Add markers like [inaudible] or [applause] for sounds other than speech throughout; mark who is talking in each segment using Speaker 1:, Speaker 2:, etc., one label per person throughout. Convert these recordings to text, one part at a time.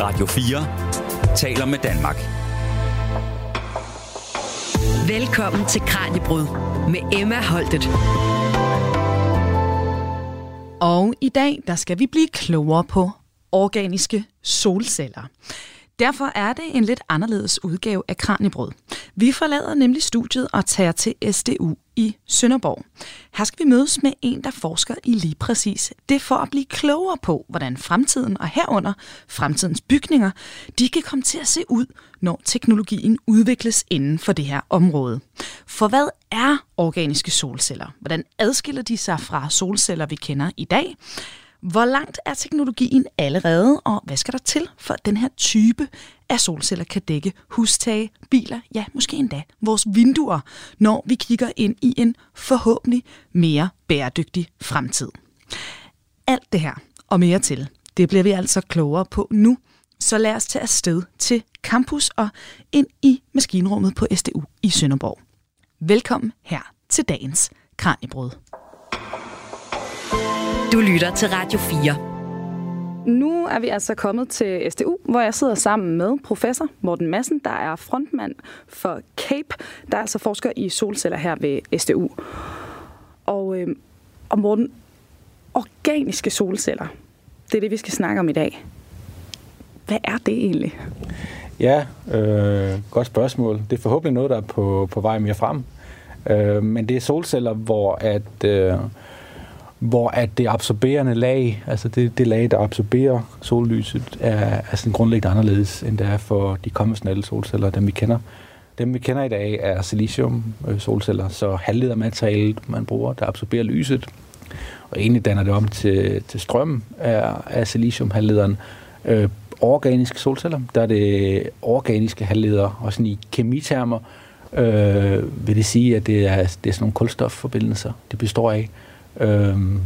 Speaker 1: Radio 4 taler med Danmark.
Speaker 2: Velkommen til Kranjebrud med Emma Holtet.
Speaker 3: Og i dag, der skal vi blive klogere på organiske solceller. Derfor er det en lidt anderledes udgave af Kranjebrød. Vi forlader nemlig studiet og tager til SDU i Sønderborg. Her skal vi mødes med en, der forsker i lige præcis det for at blive klogere på, hvordan fremtiden og herunder fremtidens bygninger, de kan komme til at se ud, når teknologien udvikles inden for det her område. For hvad er organiske solceller? Hvordan adskiller de sig fra solceller, vi kender i dag? Hvor langt er teknologien allerede, og hvad skal der til, for at den her type af solceller kan dække hustage, biler, ja, måske endda vores vinduer, når vi kigger ind i en forhåbentlig mere bæredygtig fremtid. Alt det her og mere til, det bliver vi altså klogere på nu, så lad os tage afsted til campus og ind i maskinrummet på SDU i Sønderborg. Velkommen her til dagens Kranjebrød.
Speaker 2: Du lytter til Radio 4.
Speaker 4: Nu er vi altså kommet til SDU, hvor jeg sidder sammen med professor Morten Madsen, der er frontmand for CAPE, der altså forsker i solceller her ved SDU. Og, øh, og Morten, organiske solceller, det er det, vi skal snakke om i dag. Hvad er det egentlig?
Speaker 5: Ja, øh, godt spørgsmål. Det er forhåbentlig noget, der er på, på vej mere frem. Øh, men det er solceller, hvor at... Øh, hvor at det absorberende lag, altså det, det lag, der absorberer sollyset, er, er sådan grundlæggende anderledes, end det er for de konventionelle solceller, dem vi kender. Dem vi kender i dag er silicium øh, solceller, så halvledermaterialet, man bruger, der absorberer lyset, og egentlig danner det om til, til strøm af, af silicium halvlederen. Øh, organiske solceller, der er det organiske halvleder, og sådan i kemitermer øh, vil det sige, at det er, det er sådan nogle kulstofforbindelser, det består af. Øhm,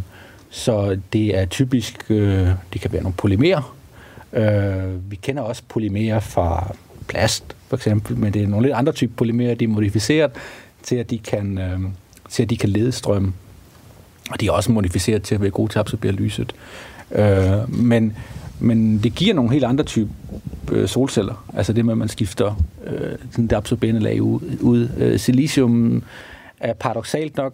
Speaker 5: så det er typisk, øh, det kan være nogle polymerer. Øh, vi kender også polymerer fra plast, for eksempel, men det er nogle lidt andre typer polymerer, de er modificeret til, at de kan, øh, til, at de kan lede strøm. Og de er også modificeret til at være gode til at absorbere lyset. Øh, men, men det giver nogle helt andre typer øh, solceller. Altså det med, at man skifter øh, sådan det absorberende lag ud. ud. Øh, silicium er paradoxalt nok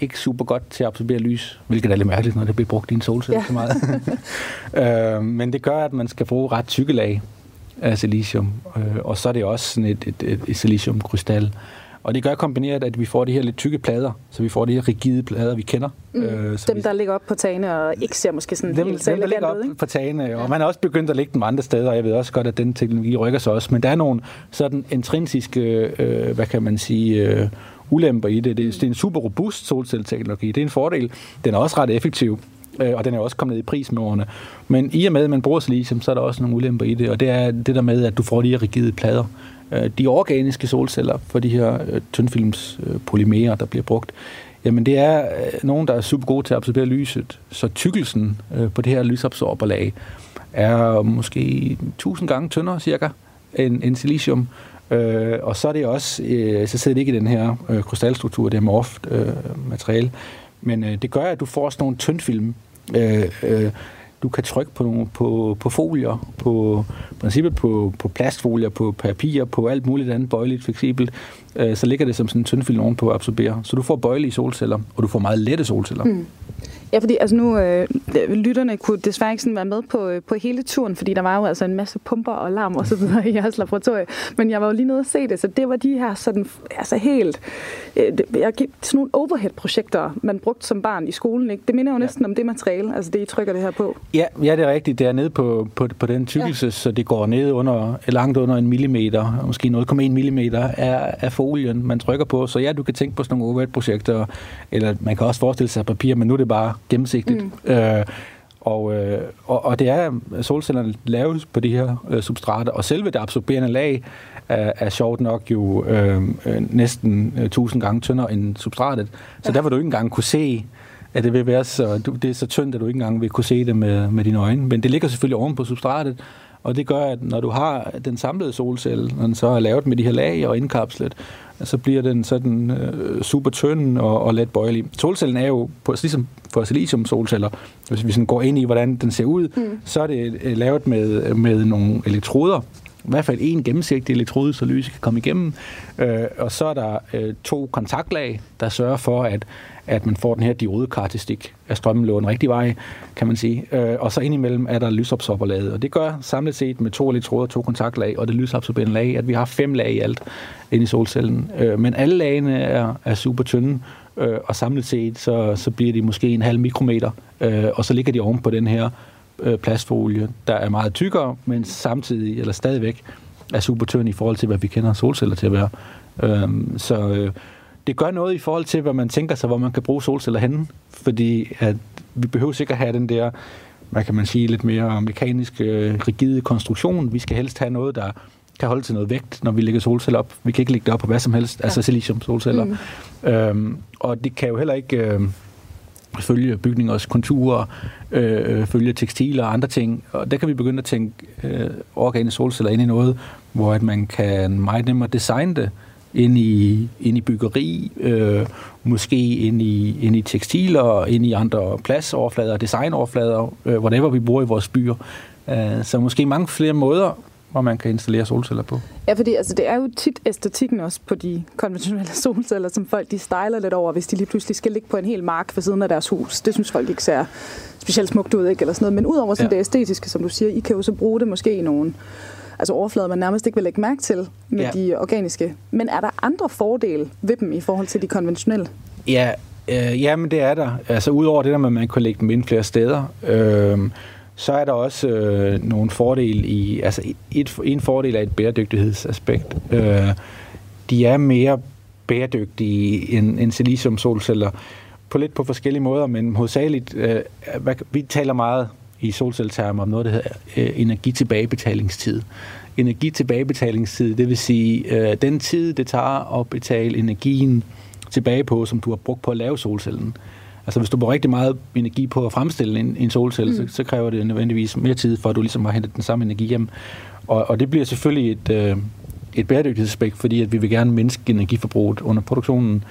Speaker 5: ikke super godt til at absorbere lys, hvilket er lidt mærkeligt, når det bliver brugt i en solcelle ja. så meget. [laughs] øh, men det gør, at man skal bruge ret tykke lag af silicium, øh, og så er det også sådan et, et, et, et siliciumkrystal. Og det gør kombineret, at vi får de her lidt tykke plader, så vi får de her rigide plader, vi kender.
Speaker 4: Mm. Øh, dem, vi, der ligger op på tagene og ikke ser måske sådan
Speaker 5: dem,
Speaker 4: helt
Speaker 5: dem, der ligger op ud, på tagene, ja. og man har også begyndt at lægge dem andre steder, og jeg ved også godt, at den teknologi rykker sig også, men der er nogle sådan intrinsiske, øh, hvad kan man sige, øh, ulemper i det. Det er en super robust solcelleteknologi. Det er en fordel. Den er også ret effektiv, øh, og den er også kommet ned i pris med årene. Men i og med, at man bruger silicium, så er der også nogle ulemper i det, og det er det der med, at du får de her rigide plader. Øh, de organiske solceller for de her øh, øh der bliver brugt, jamen det er øh, nogen, der er super gode til at absorbere lyset, så tykkelsen øh, på det her lysabsorberlag er måske 1000 gange tyndere cirka end, end silicium. Øh, og så er det også, øh, så sidder det ikke i den her øh, krystalstruktur, det er morft øh, materiale, men øh, det gør, at du får sådan nogle tyndfilm. Øh, øh, du kan trykke på, nogle, på, på folier, på princippet på, på plastfolier, på papir, på alt muligt andet bøjeligt, fleksibelt. Øh, så ligger det som sådan en tyndfilm ovenpå at absorbere. Så du får bøjelige solceller, og du får meget lette solceller. Mm.
Speaker 4: Ja, fordi altså nu, øh, lytterne kunne desværre ikke sådan være med på, øh, på hele turen, fordi der var jo altså en masse pumper og larm og så videre [laughs] i jeres laboratorie. Men jeg var jo lige nede og se det, så det var de her sådan, altså helt, øh, jeg, sådan nogle overhead-projekter, man brugte som barn i skolen. Ikke? Det minder jo næsten ja. om det materiale, altså det, I trykker det her på.
Speaker 5: Ja, ja det er rigtigt. Det er nede på, på, på den tykkelse, ja. så det går ned under, langt under en millimeter, måske 0,1 millimeter af, af folien, man trykker på. Så ja, du kan tænke på sådan nogle overhead-projekter, eller man kan også forestille sig papir, men nu er det bare gennemsigtigt. Mm. Øh, og, øh, og, og det er, solcellerne laves på de her øh, substrater, og selve det absorberende lag er, er sjovt nok jo øh, øh, næsten øh, 1000 gange tyndere end substratet. Så ja. der vil du ikke engang kunne se, at det vil være så, du, det er så tyndt, at du ikke engang vil kunne se det med, med dine øjne. Men det ligger selvfølgelig oven på substratet, Og det gør, at når du har den samlede solcelle, når den så er lavet med de her lag og indkapslet, så bliver den sådan øh, super tynd og, og let bøjelig. Solcellen er jo, på, ligesom for silicium-solceller, hvis vi sådan går ind i, hvordan den ser ud, mm. så er det øh, lavet med, med nogle elektroder, i hvert fald en gennemsigtig elektrode, så lyset kan komme igennem. Øh, og så er der øh, to kontaktlag, der sørger for, at, at man får den her diodekarakteristik at strømmen løber den rigtige vej, kan man sige. Øh, og så indimellem er der lysabsorberlaget, og det gør samlet set med to elektroder, to kontaktlag og det lysabsorberende lag, at vi har fem lag i alt inde i solcellen. Øh, men alle lagene er, er super tynde, øh, og samlet set, så, så bliver de måske en halv mikrometer, øh, og så ligger de oven på den her plastfolie, der er meget tykkere, men samtidig, eller stadigvæk, er super tynd i forhold til, hvad vi kender solceller til at være. Øh, så øh, det gør noget i forhold til, hvad man tænker sig, hvor man kan bruge solceller henne, fordi at vi behøver sikkert have den der, hvad kan man sige, lidt mere mekanisk øh, rigide konstruktion. Vi skal helst have noget, der kan holde til noget vægt, når vi lægger solceller op. Vi kan ikke lægge det op på hvad som helst, ja. altså silicium solceller. Mm. Øhm, og det kan jo heller ikke øh, følge bygningers konturer, øh, følge tekstiler og andre ting. Og der kan vi begynde at tænke øh, organiske solceller ind i noget, hvor at man kan meget nemmere designe det ind i, ind i byggeri, øh, måske ind i, ind i tekstiler, ind i andre pladsoverflader, designoverflader, øh, whatever vi bruger i vores byer. Øh, så måske mange flere måder, hvor man kan installere solceller på.
Speaker 4: Ja, fordi altså, det er jo tit æstetikken også på de konventionelle [laughs] solceller, som folk de styler lidt over, hvis de lige pludselig skal ligge på en hel mark ved siden af deres hus. Det synes folk ikke ser specielt smukt ud, ikke? Eller sådan noget. Men udover sådan ja. det æstetiske, som du siger, I kan jo så bruge det måske i nogle altså overflader, man nærmest ikke vil lægge mærke til med ja. de organiske. Men er der andre fordele ved dem i forhold til de konventionelle?
Speaker 5: Ja, øh, ja men det er der. Altså udover det der med, at man kan lægge dem ind flere steder, øh, så er der også øh, nogle fordele i, altså et, en fordel er et bæredygtighedsaspekt. Øh, de er mere bæredygtige end, end silicium solceller på lidt på forskellige måder, men hovedsageligt, øh, hvad, vi taler meget i solcelletermer om noget, der hedder øh, energitilbagebetalingstid. Energitilbagebetalingstid, det vil sige øh, den tid, det tager at betale energien tilbage på, som du har brugt på at lave solcellen. Altså hvis du bruger rigtig meget energi på at fremstille en, en solcelle, mm. så, så kræver det nødvendigvis mere tid, for at du ligesom har hentet den samme energi hjem. Og, og det bliver selvfølgelig et, øh, et bæredygtighedsaspekt, fordi at vi vil gerne mindske energiforbruget under produktionen.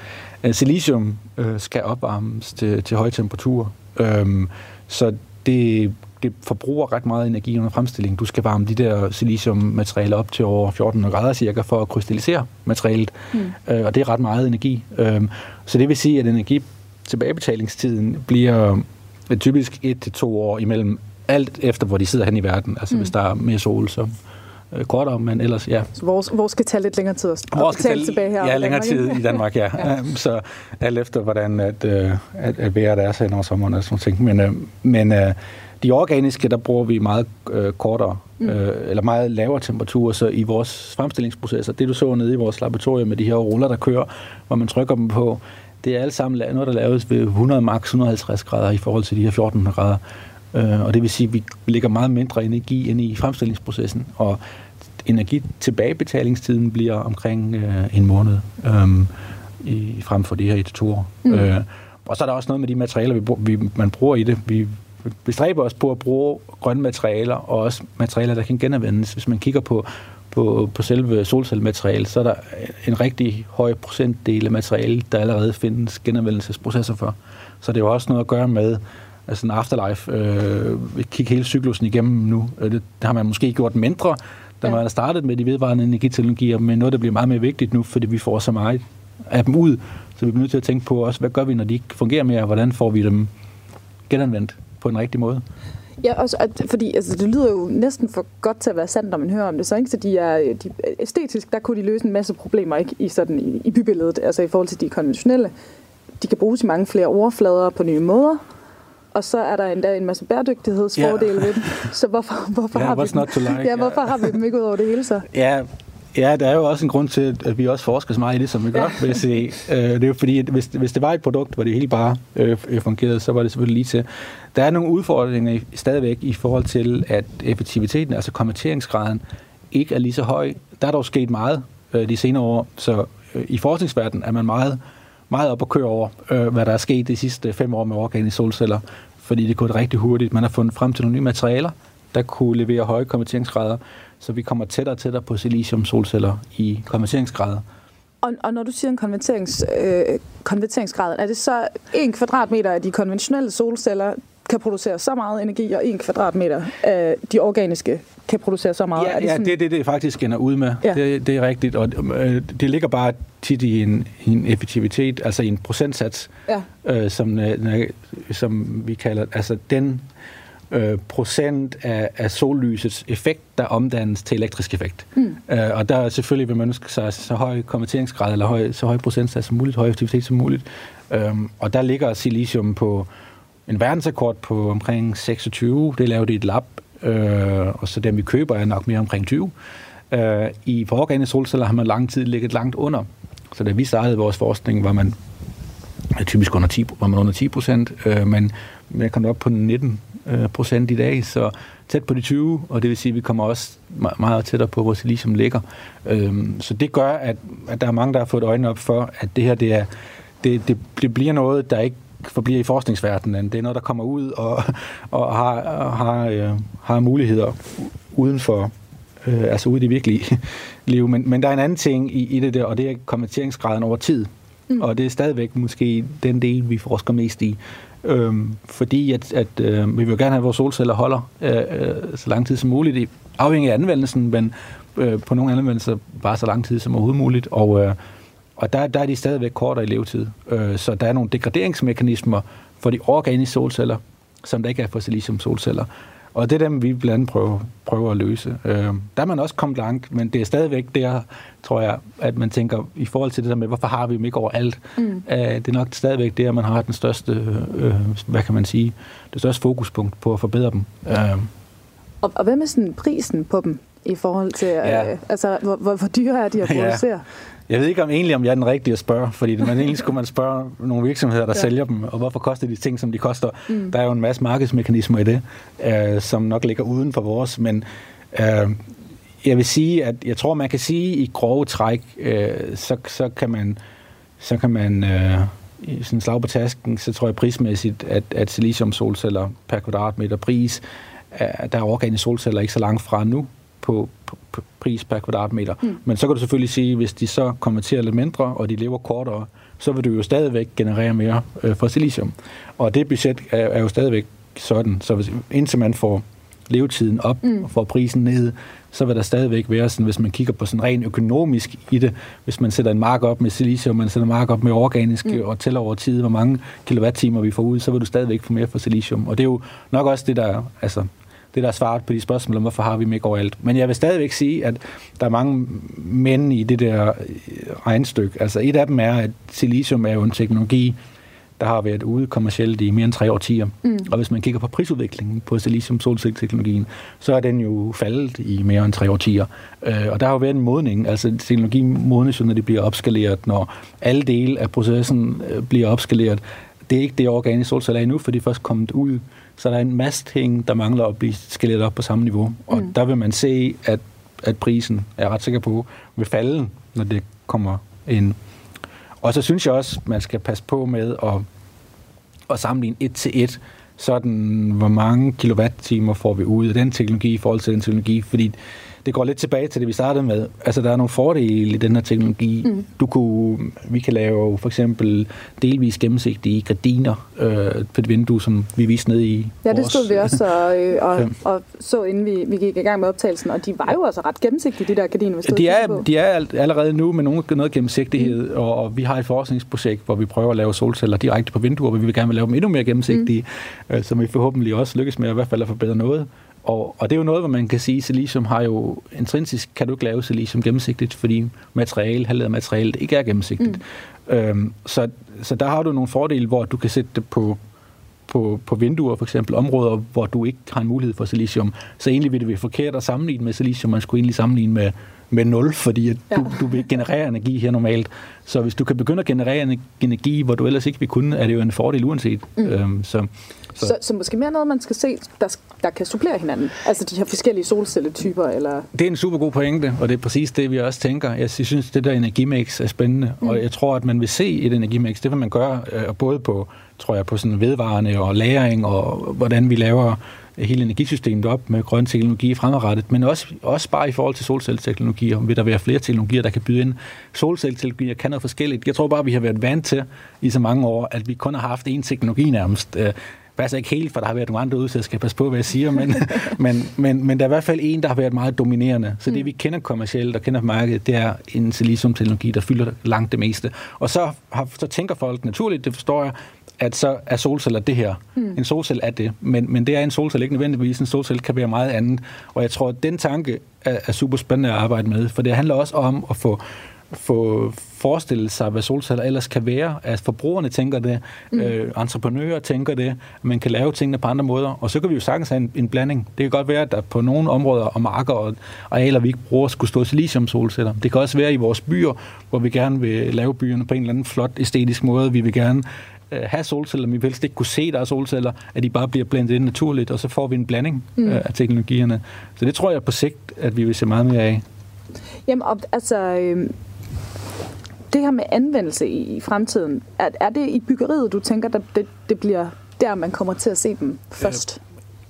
Speaker 5: Uh, silicium øh, skal opvarmes til, til høje temperaturer, øhm, så det, det forbruger ret meget energi under fremstillingen. Du skal varme de der siliciummaterialer op til over 14 grader cirka for at krystallisere materialet, mm. øh, og det er ret meget energi. Øhm, så det vil sige, at energi tilbagebetalingstiden bliver typisk et til to år imellem alt efter, hvor de sidder hen i verden. Altså mm. hvis der er mere sol, så øh, kortere, men ellers, ja.
Speaker 4: Så vores, vores skal tage lidt længere tid at vores skal tage, tilbage her?
Speaker 5: Ja, længere tid i Danmark, ja. [laughs] ja. Um, så alt efter, hvordan at, øh, at, at vejret er så over sommeren og sådan ting. Men, øh, men øh, de organiske, der bruger vi meget øh, kortere, mm. øh, eller meget lavere temperaturer, så i vores fremstillingsprocesser, det du så nede i vores laboratorium med de her ruller, der kører, hvor man trykker dem på, det er alt sammen noget, der laves ved 100 max 150 grader i forhold til de her 14 grader. Øh, og det vil sige, at vi lægger meget mindre energi ind i fremstillingsprocessen, og energitilbagebetalingstiden bliver omkring øh, en måned øh, i, frem for de her et to år. Mm. Øh, og så er der også noget med de materialer, vi, vi, man bruger i det. Vi bestræber os på at bruge grønne materialer, og også materialer, der kan genanvendes. Hvis man kigger på, på, på selve solcellematerialet, så er der en rigtig høj procentdel af materialet, der allerede findes genanvendelsesprocesser for. Så det er jo også noget at gøre med altså en afterlife. Øh, kigge hele cyklusen igennem nu. Det, det har man måske gjort mindre, da man har startet med de vedvarende energiteknologier, men noget, der bliver meget mere vigtigt nu, fordi vi får så meget af dem ud, så vi bliver nødt til at tænke på også, hvad gør vi, når de ikke fungerer mere, hvordan får vi dem genanvendt på en rigtig måde?
Speaker 4: Ja, også, at, fordi altså, det lyder jo næsten for godt til at være sandt, når man hører om det. Så, ikke? så de er, de, æstetisk, der kunne de løse en masse problemer ikke? I, sådan, i, i bybilledet, altså i forhold til de konventionelle. De kan bruges i mange flere overflader på nye måder, og så er der endda en masse bæredygtighedsfordele yeah. ved dem. Så hvorfor, hvorfor,
Speaker 5: yeah,
Speaker 4: har vi dem?
Speaker 5: Like,
Speaker 4: ja, hvorfor har vi dem ikke ud over det hele så?
Speaker 5: Ja, Ja, der er jo også en grund til, at vi også forsker så meget i det, som vi gør, jeg sige. Øh, det er jo fordi, at hvis, hvis det var et produkt, hvor det hele bare øh, fungerede, så var det selvfølgelig lige til. Der er nogle udfordringer stadigvæk i forhold til, at effektiviteten, altså konverteringsgraden, ikke er lige så høj. Der er dog sket meget øh, de senere år, så øh, i forskningsverdenen er man meget, meget op at køre over, øh, hvad der er sket de sidste fem år med organiske solceller, fordi det går rigtig hurtigt. Man har fundet frem til nogle nye materialer, der kunne levere høje konverteringsgrader, så vi kommer tættere og tættere på silicium-solceller i konverteringsgrader.
Speaker 4: Og, og når du siger en konverterings, øh, konverteringsgrad, er det så en kvadratmeter af de konventionelle solceller kan producere så meget energi, og en kvadratmeter af de organiske kan producere så meget?
Speaker 5: Ja,
Speaker 4: er det,
Speaker 5: ja
Speaker 4: sådan?
Speaker 5: det er det, det faktisk ender ud med.
Speaker 4: Ja.
Speaker 5: Det, det er rigtigt, og øh, det ligger bare tit i en, i en effektivitet, altså i en procentsats,
Speaker 4: Ja.
Speaker 5: øh, som, øh, som vi kalder, altså den øh, procent af, af sollysets effekt, der omdannes til elektrisk effekt. Mm. Øh, og der er selvfølgelig vil man ønske sig så høj konverteringsgrad, eller høj, så høj procentsats som muligt, høj effektivitet som muligt. Øhm, og der ligger silicium på en verdensrekord på omkring 26, det er lavet i et lab, øh, og så dem vi køber er nok mere omkring 20. Øh, I organiske solceller har man lang tid ligget langt under. Så da vi startede vores forskning, var man typisk under 10, var man under 10 procent, øh, men man kom op på 19 øh, procent i dag, så tæt på de 20, og det vil sige, at vi kommer også meget tættere på, hvor silicium ligger. Øhm, så det gør, at, at der er mange, der har fået øjnene op for, at det her, det, er, det, det, det bliver noget, der ikke forbliver i forskningsverdenen. Det er noget, der kommer ud og, [laughs] og har, har, øh, har muligheder uden for, øh, altså ude i det virkelige [laughs] liv. Men, men der er en anden ting i, i det der, og det er konverteringsgraden over tid. Mm. Og det er stadigvæk måske den del, vi forsker mest i. Øhm, fordi at, at øh, vi vil gerne have, at vores solceller holder øh, øh, så lang tid som muligt, i- afhængig af anvendelsen, men øh, på nogle anvendelser bare så lang tid som overhovedet muligt. Og, øh, og der, der er de stadigvæk kortere i levetid. Øh, så der er nogle degraderingsmekanismer for de organiske solceller, som der ikke er for silicium solceller. Og det er dem, vi blandt andet prøver, prøver at løse. Øh, der er man også kommet langt, men det er stadigvæk der, tror jeg, at man tænker, i forhold til det der med, hvorfor har vi dem ikke overalt? Mm. Øh, det er nok stadigvæk der, man har den største, øh, hvad kan man sige, det største fokuspunkt på at forbedre dem. Øh,
Speaker 4: Og, og hvad med sådan prisen på dem i forhold til,
Speaker 5: Ja.
Speaker 4: øh, altså hvor, hvor, hvor dyre er de at [laughs]
Speaker 5: Ja. Jeg ved ikke om egentlig, om jeg er den rigtige at spørge, fordi man, egentlig skulle man spørge nogle virksomheder, der
Speaker 4: Ja.
Speaker 5: sælger dem, og hvorfor koster de ting, som de koster. Mm. Der er jo en masse markedsmekanismer i det, øh, som nok ligger uden for vores, men øh, jeg vil sige, at jeg tror, man kan sige i grove træk, øh, så, så kan man, så kan man øh, i sådan slag på tasken, så tror jeg prismæssigt, at, at silicium solceller per kvadratmeter pris, er, der er organiske solceller ikke så langt fra nu på, på, på pris per kvadratmeter. Mm. Men så kan du selvfølgelig sige, hvis de så konverterer lidt mindre, og de lever kortere, så vil du jo stadigvæk generere mere øh, for silicium. Og det budget er, er jo stadigvæk sådan, så hvis, indtil man får levetiden op mm. og får prisen ned, så vil der stadigvæk være sådan, hvis man kigger på sådan rent økonomisk i det, hvis man sætter en mark op med silicium, man sætter en mark op med organisk mm. og tæller over tid, hvor mange kilowatt-timer vi får ud, så vil du stadigvæk få mere for silicium. Og det er jo nok også det, der, altså, det der er svaret på de spørgsmål om, hvorfor har vi dem ikke overalt. Men jeg vil stadigvæk sige, at der er mange mænd i det der øh, regnstykke. Altså et af dem er, at silicium er jo en teknologi, der har været ude kommercielt i mere end tre årtier. Mm. Og hvis man kigger på prisudviklingen på silicium solcelleteknologien, så er den jo faldet i mere end tre årtier. Øh, og der har jo været en modning, altså teknologien modnes jo, når det bliver opskaleret, når alle dele af processen øh, bliver opskaleret. Det er ikke det, organiske solceller er endnu, for de er først kommet ud. Så der er en ting, der mangler at blive skaleret op på samme niveau. Og mm. der vil man se, at, at prisen, er jeg ret sikker på, vil falde, når det kommer ind. Og så synes jeg også, man skal passe på med at, at sammenligne et til et, sådan hvor mange kilowatt-timer får vi ud af den teknologi i forhold til den teknologi, fordi det går lidt tilbage til det, vi startede med. Altså, der er nogle fordele i den her teknologi. Mm. Du kunne, vi kan lave for eksempel delvis gennemsigtige gardiner øh, på et vindue, som vi viste ned i
Speaker 4: Ja, det
Speaker 5: vores-
Speaker 4: stod vi også og, øh, [laughs] og, og så, inden vi, vi gik i gang med optagelsen, og de var jo altså ret gennemsigtige, de der gardiner, vi stod
Speaker 5: De er,
Speaker 4: på.
Speaker 5: de er al- allerede nu med nogen, noget gennemsigtighed, mm. og, og vi har et forskningsprojekt, hvor vi prøver at lave solceller direkte på vinduer, hvor vi vil gerne vil lave dem endnu mere gennemsigtige, mm. øh, som vi forhåbentlig også lykkes med at i hvert fald at forbedre noget. Og, og det er jo noget, hvor man kan sige, at silicium har jo intrinsisk, kan du ikke lave silicium gennemsigtigt, fordi materiale, halvlaget materiale, det ikke er gennemsigtigt. Mm. Øhm, så, så der har du nogle fordele, hvor du kan sætte det på på, på vinduer, for eksempel områder, hvor du ikke har en mulighed for silicium. Så egentlig vil det være forkert at sammenligne med silicium. Man skulle egentlig sammenligne med, med 0, fordi at
Speaker 4: Ja.
Speaker 5: du, du vil generere energi her normalt. Så hvis du kan begynde at generere ener- energi, hvor du ellers ikke vil kunne, er det jo en fordel uanset. Mm. Øhm, så, så,
Speaker 4: Så, så måske mere noget, man skal se, der, der kan supplere hinanden. Altså de her forskellige solcelletyper, eller...
Speaker 5: Det er en super god pointe, og det er præcis det, vi også tænker. Jeg synes, det der energimix er spændende, mm. og jeg tror, at man vil se et energimix. Det vil man gøre øh, både på, tror jeg, på sådan vedvarende og læring, og hvordan vi laver hele energisystemet op med grøn teknologi fremadrettet, men også, også bare i forhold til solcelleteknologier. Vil der være flere teknologier, der kan byde ind? Solcelleteknologier kan noget forskelligt. Jeg tror bare, vi har været vant til i så mange år, at vi kun har haft én teknologi nærmest. Øh, Passer ikke helt, for der har været nogle andre ude, så jeg skal passe på, hvad jeg siger, men, [laughs] men, men, men der er i hvert fald en, der har været meget dominerende. Så det, mm. vi kender kommercielt og kender markedet, det er en siliciumteknologi, der fylder langt det meste. Og så, har, så tænker folk naturligt, det forstår jeg, at så er solceller det her. Mm. En solcelle er det, men, men det er en solcelle ikke nødvendigvis. En solcelle kan være meget andet. Og jeg tror, at den tanke er, er super spændende at arbejde med, for det handler også om at få få forestillet sig, hvad solceller ellers kan være. At forbrugerne tænker det, mm. øh, entreprenører tænker det, man kan lave tingene på andre måder. Og så kan vi jo sagtens have en, en blanding. Det kan godt være, at der på nogle områder og marker og arealer, vi ikke bruger, skulle stå silicium solceller. Det kan også være i vores byer, hvor vi gerne vil lave byerne på en eller anden flot æstetisk måde. Vi vil gerne øh, have solceller, men vi vil helst ikke kunne se, der er solceller, at de bare bliver blendet ind naturligt, og så får vi en blanding mm. øh, af teknologierne. Så det tror jeg på sigt, at vi vil se meget mere af.
Speaker 4: Jamen, altså, øh, det her med anvendelse i, i fremtiden, er, er det i byggeriet, du tænker, at det, det bliver der, man kommer til at se dem først?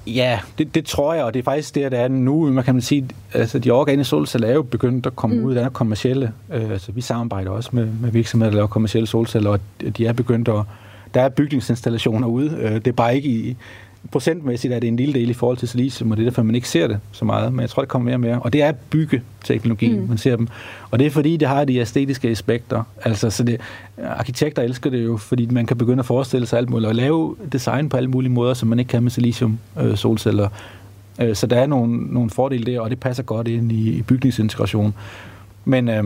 Speaker 5: Øh, ja, det, det tror jeg, og det er faktisk det, der er nu. Man kan man sige, altså de organiske solceller er jo begyndt at komme mm. ud af kommercielle. Øh, altså vi samarbejder også med, med virksomheder, der laver kommercielle solceller, og de er begyndt at der er bygningsinstallationer ude. Øh, det er bare ikke i, procentmæssigt er det en lille del i forhold til silicium, og det er derfor, man ikke ser det så meget. Men jeg tror, det kommer mere og mere. Og det er byggeteknologi, mm. man ser dem. Og det er fordi, det har de æstetiske aspekter. Altså, så det, arkitekter elsker det jo, fordi man kan begynde at forestille sig alt muligt, og lave design på alle mulige måder, som man ikke kan med silicium øh, solceller. Øh, så der er nogle, nogle fordele der, og det passer godt ind i, i bygningsintegration. Men øh,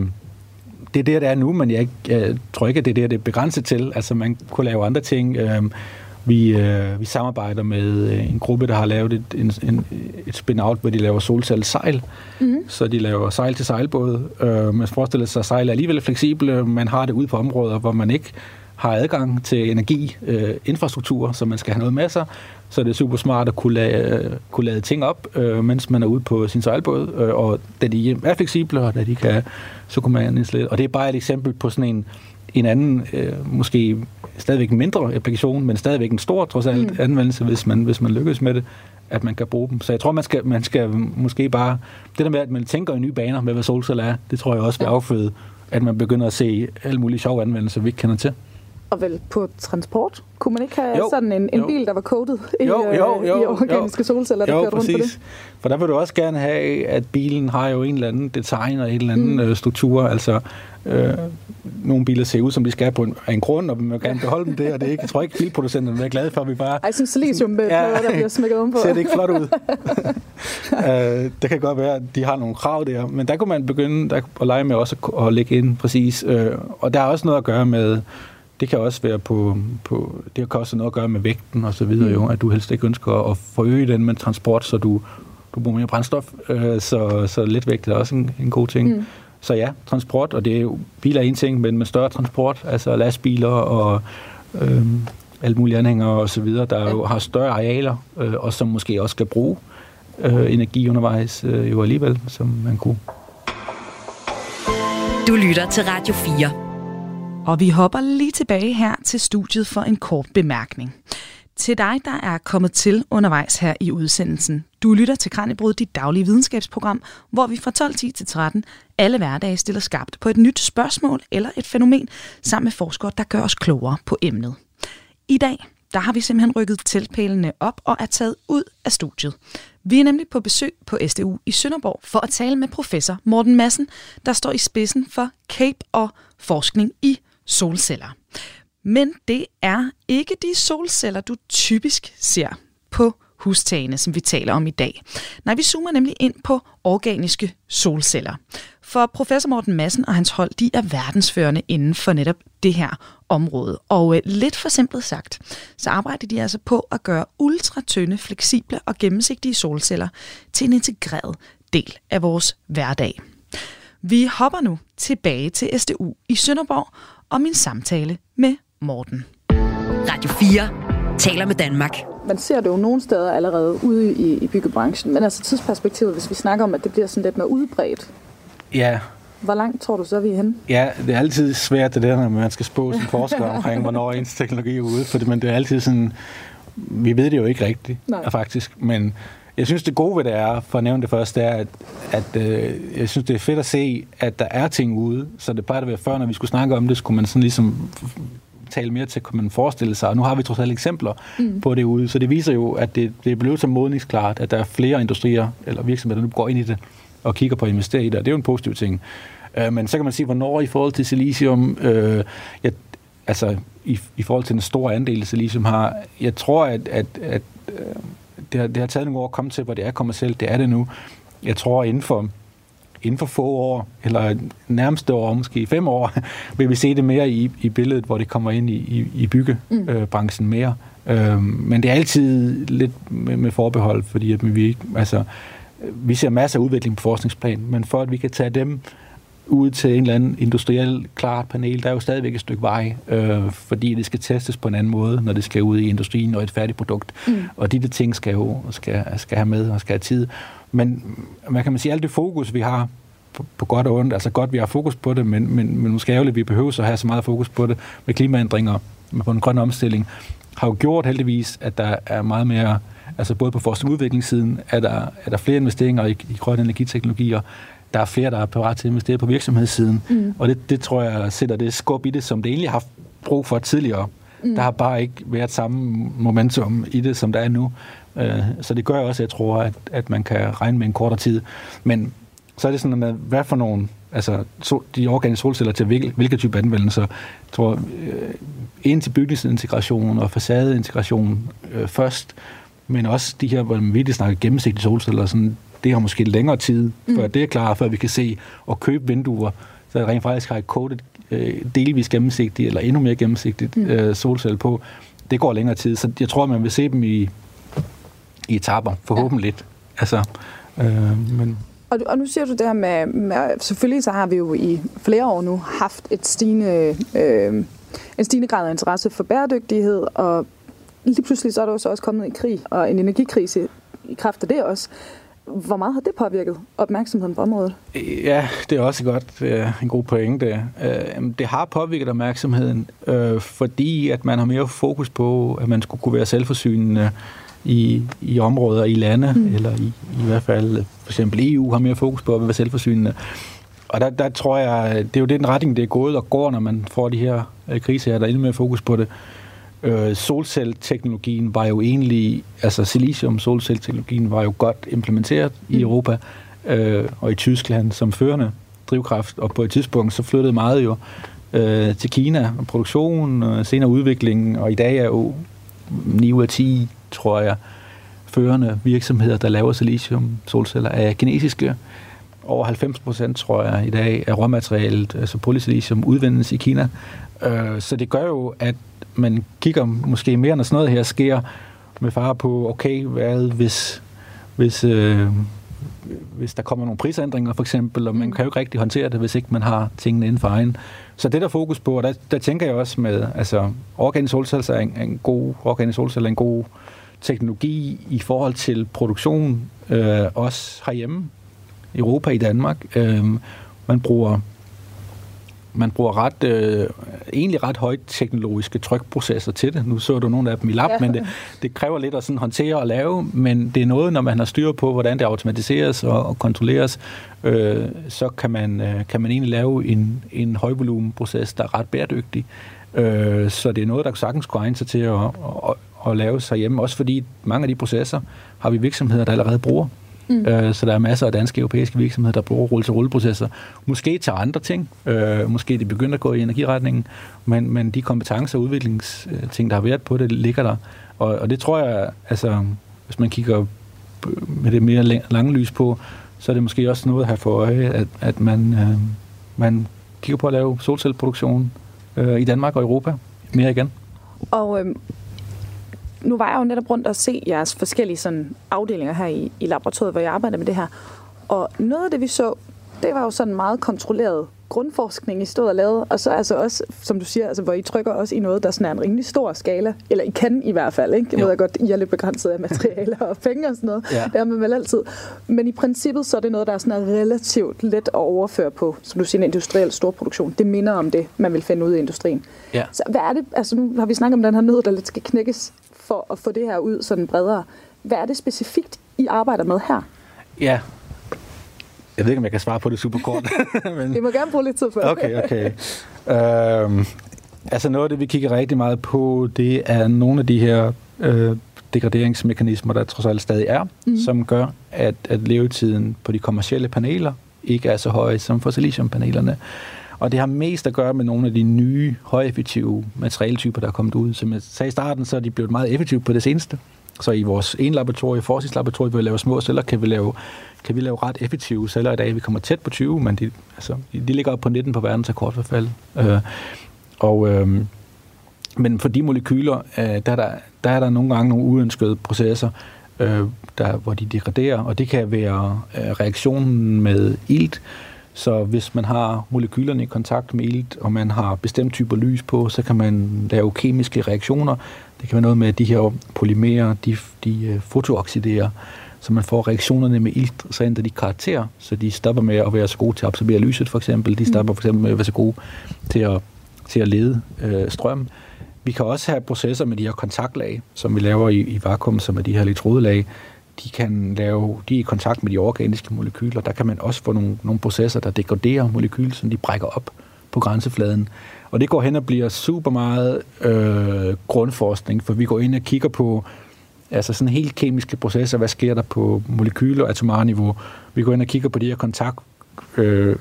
Speaker 5: det er det, der er nu, men jeg, jeg tror ikke, at det er det, det er begrænset til. Altså, man kunne lave andre ting. Øh, vi, øh, vi samarbejder med øh, en gruppe, der har lavet et, en, en, et spin-out, hvor de laver solcellesejl. Mm-hmm. Så de laver sejl til sejlbåde. Øh, man forestiller sig, at sejl er alligevel fleksible. Man har det ude på områder, hvor man ikke har adgang til energi, øh, infrastruktur, så man skal have noget med sig. Så det er super smart at kunne lade, øh, kunne lade ting op, øh, mens man er ude på sin sejlbåd. Øh, og da de er fleksible, og da de kan, så kunne man installere. Og det er bare et eksempel på sådan en, en anden, øh, måske stadigvæk en mindre applikation, men stadigvæk en stor, trods alt, mm. anvendelse, hvis man, hvis man lykkes med det, at man kan bruge dem. Så jeg tror, man skal, man skal måske bare... Det der med, at man tænker i nye baner med, hvad solceller er, det tror jeg også vil afføde, at man begynder at se alle mulige sjove anvendelser, vi ikke kender til.
Speaker 4: Og vel på transport? Kunne man ikke have jo, sådan en, en bil, der var kodet i, jo, jo, jo, i organiske jo, solceller, der jo, kørte rundt på det?
Speaker 5: For der vil du også gerne have, at bilen har jo en eller anden design og en eller anden mm. Øh, struktur. Altså, øh, nogle biler ser ud, som de skal på en, en grund, og vi vil gerne beholde dem det, og det er ikke, jeg tror ikke, bilproducenterne er glade for, at vi bare...
Speaker 4: Ej, jeg synes, med ja, der bliver smækket om på. [laughs]
Speaker 5: Ser det ikke flot ud? [laughs] [laughs] øh, det kan godt være, at de har nogle krav der, men der kunne man begynde der, at lege med også at, at lægge ind præcis. Øh, og der er også noget at gøre med det kan også være på, på det kan også noget at gøre med vægten og så videre, mm. jo, at du helst ikke ønsker at forøge den med transport, så du, du bruger mere brændstof, øh, så, så letvægt er også en, en god ting. Mm. Så ja, transport, og det er jo biler en ting, men med større transport, altså lastbiler og øh, alt mulige anhængere og så videre, der jo har større arealer, øh, og som måske også skal bruge øh, energi undervejs øh, jo alligevel, som man kunne.
Speaker 2: Du lytter til Radio 4.
Speaker 3: Og vi hopper lige tilbage her til studiet for en kort bemærkning. Til dig, der er kommet til undervejs her i udsendelsen. Du lytter til Kranjebrud, dit daglige videnskabsprogram, hvor vi fra 12.10 til 13 alle hverdage stiller skabt på et nyt spørgsmål eller et fænomen, sammen med forskere, der gør os klogere på emnet. I dag, der har vi simpelthen rykket teltpælene op og er taget ud af studiet. Vi er nemlig på besøg på SDU i Sønderborg for at tale med professor Morten Madsen, der står i spidsen for CAPE og forskning i solceller. Men det er ikke de solceller, du typisk ser på hustagene, som vi taler om i dag. Nej, vi zoomer nemlig ind på organiske solceller. For professor Morten Madsen og hans hold, de er verdensførende inden for netop det her område. Og øh, lidt for simpelt sagt, så arbejder de altså på at gøre ultratønde, fleksible og gennemsigtige solceller til en integreret del af vores hverdag. Vi hopper nu tilbage til SDU i Sønderborg og min samtale med Morten.
Speaker 2: Radio 4 taler med Danmark.
Speaker 4: Man ser det jo nogle steder allerede ude i, i byggebranchen, men altså tidsperspektivet, hvis vi snakker om, at det bliver sådan lidt mere udbredt.
Speaker 5: Ja.
Speaker 4: Hvor langt tror du så, vi er henne?
Speaker 5: Ja, det er altid svært det der, når man skal spå som forsker [laughs] omkring, hvornår ens teknologi er ude, for men det er altid sådan, vi ved det jo ikke rigtigt, Nej. faktisk. Men jeg synes, det gode ved det er, for at nævne det først, det er, at, at øh, jeg synes, det er fedt at se, at der er ting ude. Så det plejer at være før, når vi skulle snakke om det, skulle man sådan ligesom tale mere til, kunne man forestille sig. Og nu har vi trods alt eksempler mm. på det ude. Så det viser jo, at det, det er blevet så modningsklart, at der er flere industrier eller virksomheder, der nu går ind i det og kigger på at investere i det. Og det er jo en positiv ting. Øh, men så kan man sige, hvornår i forhold til silicium, øh, jeg, altså i, i forhold til den store andel, silicium har, jeg tror, at, at, at øh, det, har, det har taget nogle år at komme til, hvor det er kommercielt. Det er det nu. Jeg tror, inden for, inden for få år, eller nærmeste år, måske fem år, [laughs] vil vi se det mere i, i billedet, hvor det kommer ind i, i, i byggebranchen mm. mere. Øh, men det er altid lidt med, med forbehold, fordi at vi, altså, vi ser masser af udvikling på forskningsplan, men for at vi kan tage dem ud til en eller anden industriel klart panel, der er jo stadigvæk et stykke vej, øh, fordi det skal testes på en anden måde, når det skal ud i industrien og et færdigt produkt. Mm. Og de der ting skal jo skal, skal have med og skal have tid. Men hvad kan man sige, alt det fokus, vi har på, på godt og ondt, altså godt, vi har fokus på det, men, men, men måske ærgerligt, vi behøver så have så meget fokus på det med klimaændringer, med på en grøn omstilling, har jo gjort heldigvis, at der er meget mere, altså både på forskning og udviklingssiden, er der, er der flere investeringer i, i grønne energiteknologier, der er flere, der er parat til at investere på virksomhedssiden. Mm. Og det, det tror jeg sætter det skub i det, som det egentlig har haft brug for tidligere. Mm. Der har bare ikke været samme momentum i det, som der er nu. Øh, så det gør også, jeg tror, at, at man kan regne med en kortere tid. Men så er det sådan, at hvad for nogle, altså de organiske solceller til hvilke, hvilke type anvendelser. Jeg tror, øh, ind til bygningsintegration og facadeintegration øh, først, men også de her, hvor man virkelig snakker gennemsigtige solceller, sådan, det har måske længere tid, mm. før det er klar, før vi kan se og købe vinduer, så rent faktisk har et coated øh, delvis gennemsigtigt, eller endnu mere gennemsigtigt mm. øh, solcelle på. Det går længere tid, så jeg tror, man vil se dem i, i etapper, forhåbentlig. Ja. Altså, øh, men
Speaker 4: og, og nu siger du det her med, med, selvfølgelig så har vi jo i flere år nu haft et stigende, øh, en stigende grad af interesse for bæredygtighed, og lige pludselig så er der jo så også kommet en krig og en energikrise i kraft af det også. Hvor meget har det påvirket opmærksomheden på området?
Speaker 5: Ja, det er også godt en god pointe. Øh, det har påvirket opmærksomheden, øh, fordi at man har mere fokus på, at man skulle kunne være selvforsynende i, i områder, i lande, mm. eller i, i hvert fald for eksempel EU har mere fokus på at være selvforsynende. Og der, der tror jeg, det er jo den retning, det er gået og går, når man får de her øh, kriser, der er endnu mere fokus på det. Øh, solcelleteknologien var jo egentlig, altså silicium solcelleteknologien var jo godt implementeret mm. i Europa øh, og i Tyskland som førende drivkraft, og på et tidspunkt så flyttede meget jo øh, til Kina, og produktion, og senere udvikling, og i dag er jo 9 ud af 10, tror jeg, førende virksomheder, der laver silicium solceller, er kinesiske. Over 90 procent, tror jeg, i dag af råmaterialet, altså polysilicium, udvindes i Kina. Øh, så det gør jo, at man kigger måske mere, når sådan noget her sker, med far på, okay, hvad hvis, hvis, øh, hvis der kommer nogle prisændringer for eksempel, og man mm. kan jo ikke rigtig håndtere det, hvis ikke man har tingene inden for egen. Så det der fokus på, og der, der tænker jeg også med, altså organisk solceller er en, en god, organisk solceller er en god teknologi i forhold til produktion, øh, også herhjemme, i Europa, i Danmark. Øh, man bruger man bruger ret, øh, egentlig ret højt teknologiske trykprocesser til det. Nu så du nogle af dem i lab, ja. men det, det kræver lidt at sådan håndtere og lave, men det er noget, når man har styr på, hvordan det automatiseres og, og kontrolleres, øh, så kan man, øh, kan man egentlig lave en, en højvolumenproces, der er ret bæredygtig. Øh, så det er noget, der sagtens kunne egne sig til at, at, at lave sig hjemme, også fordi mange af de processer har vi virksomheder, der allerede bruger. Mm. Øh, så der er masser af danske europæiske virksomheder, der bruger rulle-til-rulle-processer. Måske til andre ting. Øh, måske de begynder at gå i energiretningen, men, men de kompetencer og udviklingsting, der har været på det, ligger der. Og, og det tror jeg, altså, hvis man kigger med det mere lange lys på, så er det måske også noget at have for øje, at, at man, øh, man kigger på at lave solcelleproduktion øh, i Danmark og Europa mere igen.
Speaker 4: Og øh, nu var jeg jo netop rundt og se jeres forskellige sådan, afdelinger her i, i laboratoriet, hvor jeg arbejder med det her. Og noget af det, vi så, det var jo sådan meget kontrolleret grundforskning, I stod og lavede, og så altså også, som du siger, altså, hvor I trykker også i noget, der sådan er en rimelig stor skala, eller I kan i hvert fald, ikke? Jeg ved godt, I er lidt begrænset af materialer og penge og sådan noget, ja. det er man vel altid. Men i princippet, så er det noget, der er sådan er relativt let at overføre på, som du siger, en industriel storproduktion. Det minder om det, man vil finde ud i industrien. Ja. Så hvad er det, altså nu har vi snakket om den her nød, der lidt skal knækkes for at få det her ud sådan bredere. Hvad er det specifikt, I arbejder med her?
Speaker 5: Ja, jeg ved ikke, om jeg kan svare på det super kort. [laughs]
Speaker 4: men... Vi må gerne bruge lidt tid på det.
Speaker 5: Okay, okay. Øhm, altså noget af det, vi kigger rigtig meget på, det er nogle af de her øh, degraderingsmekanismer, der trods alt stadig er, mm. som gør, at, at levetiden på de kommercielle paneler ikke er så høj som for siliciumpanelerne. Og det har mest at gøre med nogle af de nye, højeffektive materialetyper, der er kommet ud. Som jeg sagde i starten, så er de blevet meget effektive på det seneste. Så i vores ene laboratorie, forskningslaboratorie, hvor vi laver små celler, kan vi lave, kan vi lave ret effektive celler i dag. Vi kommer tæt på 20, men de, altså, de ligger op på 19 på verdensrekordforfald. Øh, og, øh, men for de molekyler, øh, der, er der, der er der nogle gange nogle uønskede processer, øh, der, hvor de degraderer, og det kan være øh, reaktionen med ilt. Så hvis man har molekylerne i kontakt med ilt, og man har bestemt typer lys på, så kan man lave kemiske reaktioner. Det kan være noget med, at de her polymerer, de, de øh, fotooxiderer, så man får reaktionerne med ilt, så ændrer de karakter, så de stopper med at være så gode til at absorbere lyset, for eksempel. De stopper for eksempel med at være så gode til at, til at lede øh, strøm. Vi kan også have processer med de her kontaktlag, som vi laver i, i vakuum, som er de her elektrodelag. De kan lave, de er i kontakt med de organiske molekyler. Der kan man også få nogle, nogle processer, der degraderer molekyler, som de brækker op på grænsefladen. Og det går hen og bliver super meget øh, grundforskning, for vi går ind og kigger på altså sådan helt kemiske processer. Hvad sker der på molekyler og atomare niveau? Vi går ind og kigger på de her kontakt, øh,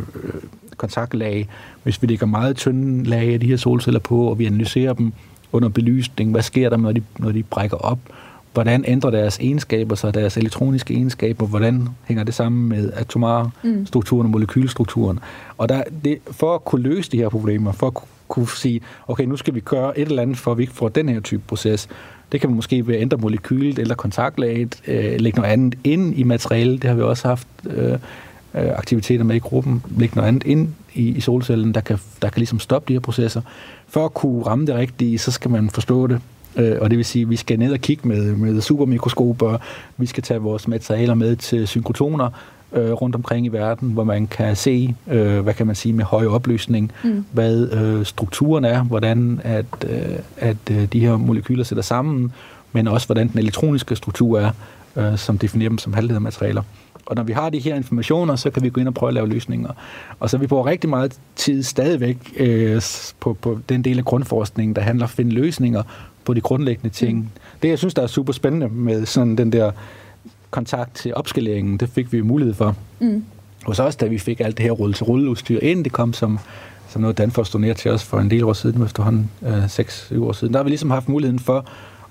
Speaker 5: kontaktlag. Hvis vi lægger meget tynde lag af de her solceller på, og vi analyserer dem under belysning, hvad sker der, når de, når de brækker op? Hvordan ændrer deres egenskaber sig, deres elektroniske egenskaber? Hvordan hænger det sammen med atomare mm. strukturen og molekylstrukturen? Og der, det, for at kunne løse de her problemer, for at kunne sige, okay, nu skal vi gøre et eller andet, for at vi ikke får den her type proces, det kan man måske ved at ændre molekylet eller kontaktlaget, øh, lægge noget andet ind i materialet. Det har vi også haft øh, øh aktiviteter med i gruppen. Lægge noget andet ind i, i solcellen, der kan, der kan ligesom stoppe de her processer. For at kunne ramme det rigtige, så skal man forstå det. Øh, og det vil sige, at vi skal ned og kigge med, med supermikroskoper, vi skal tage vores materialer med til synkrotoner, øh, rundt omkring i verden, hvor man kan se, øh, hvad kan man sige, med høj opløsning, mm. hvad øh, strukturen er, hvordan at, øh, at øh, de her molekyler sætter sammen, men også hvordan den elektroniske struktur er, øh, som definerer dem som halvledermaterialer. Og når vi har de her informationer, så kan vi gå ind og prøve at lave løsninger. Og så vi bruger rigtig meget tid stadigvæk øh, på, på den del af grundforskningen, der handler om at finde løsninger på de grundlæggende ting. Mm. Det, jeg synes, der er super spændende med sådan den der kontakt til opskaleringen, det fik vi mulighed for. Mm. Hos os, da vi fik alt det her rulle til rulleudstyr ind, det kom som, som noget Danfoss donerede til os for en del år siden, efterhånden øh, 6-7 år siden. Der har vi ligesom haft muligheden for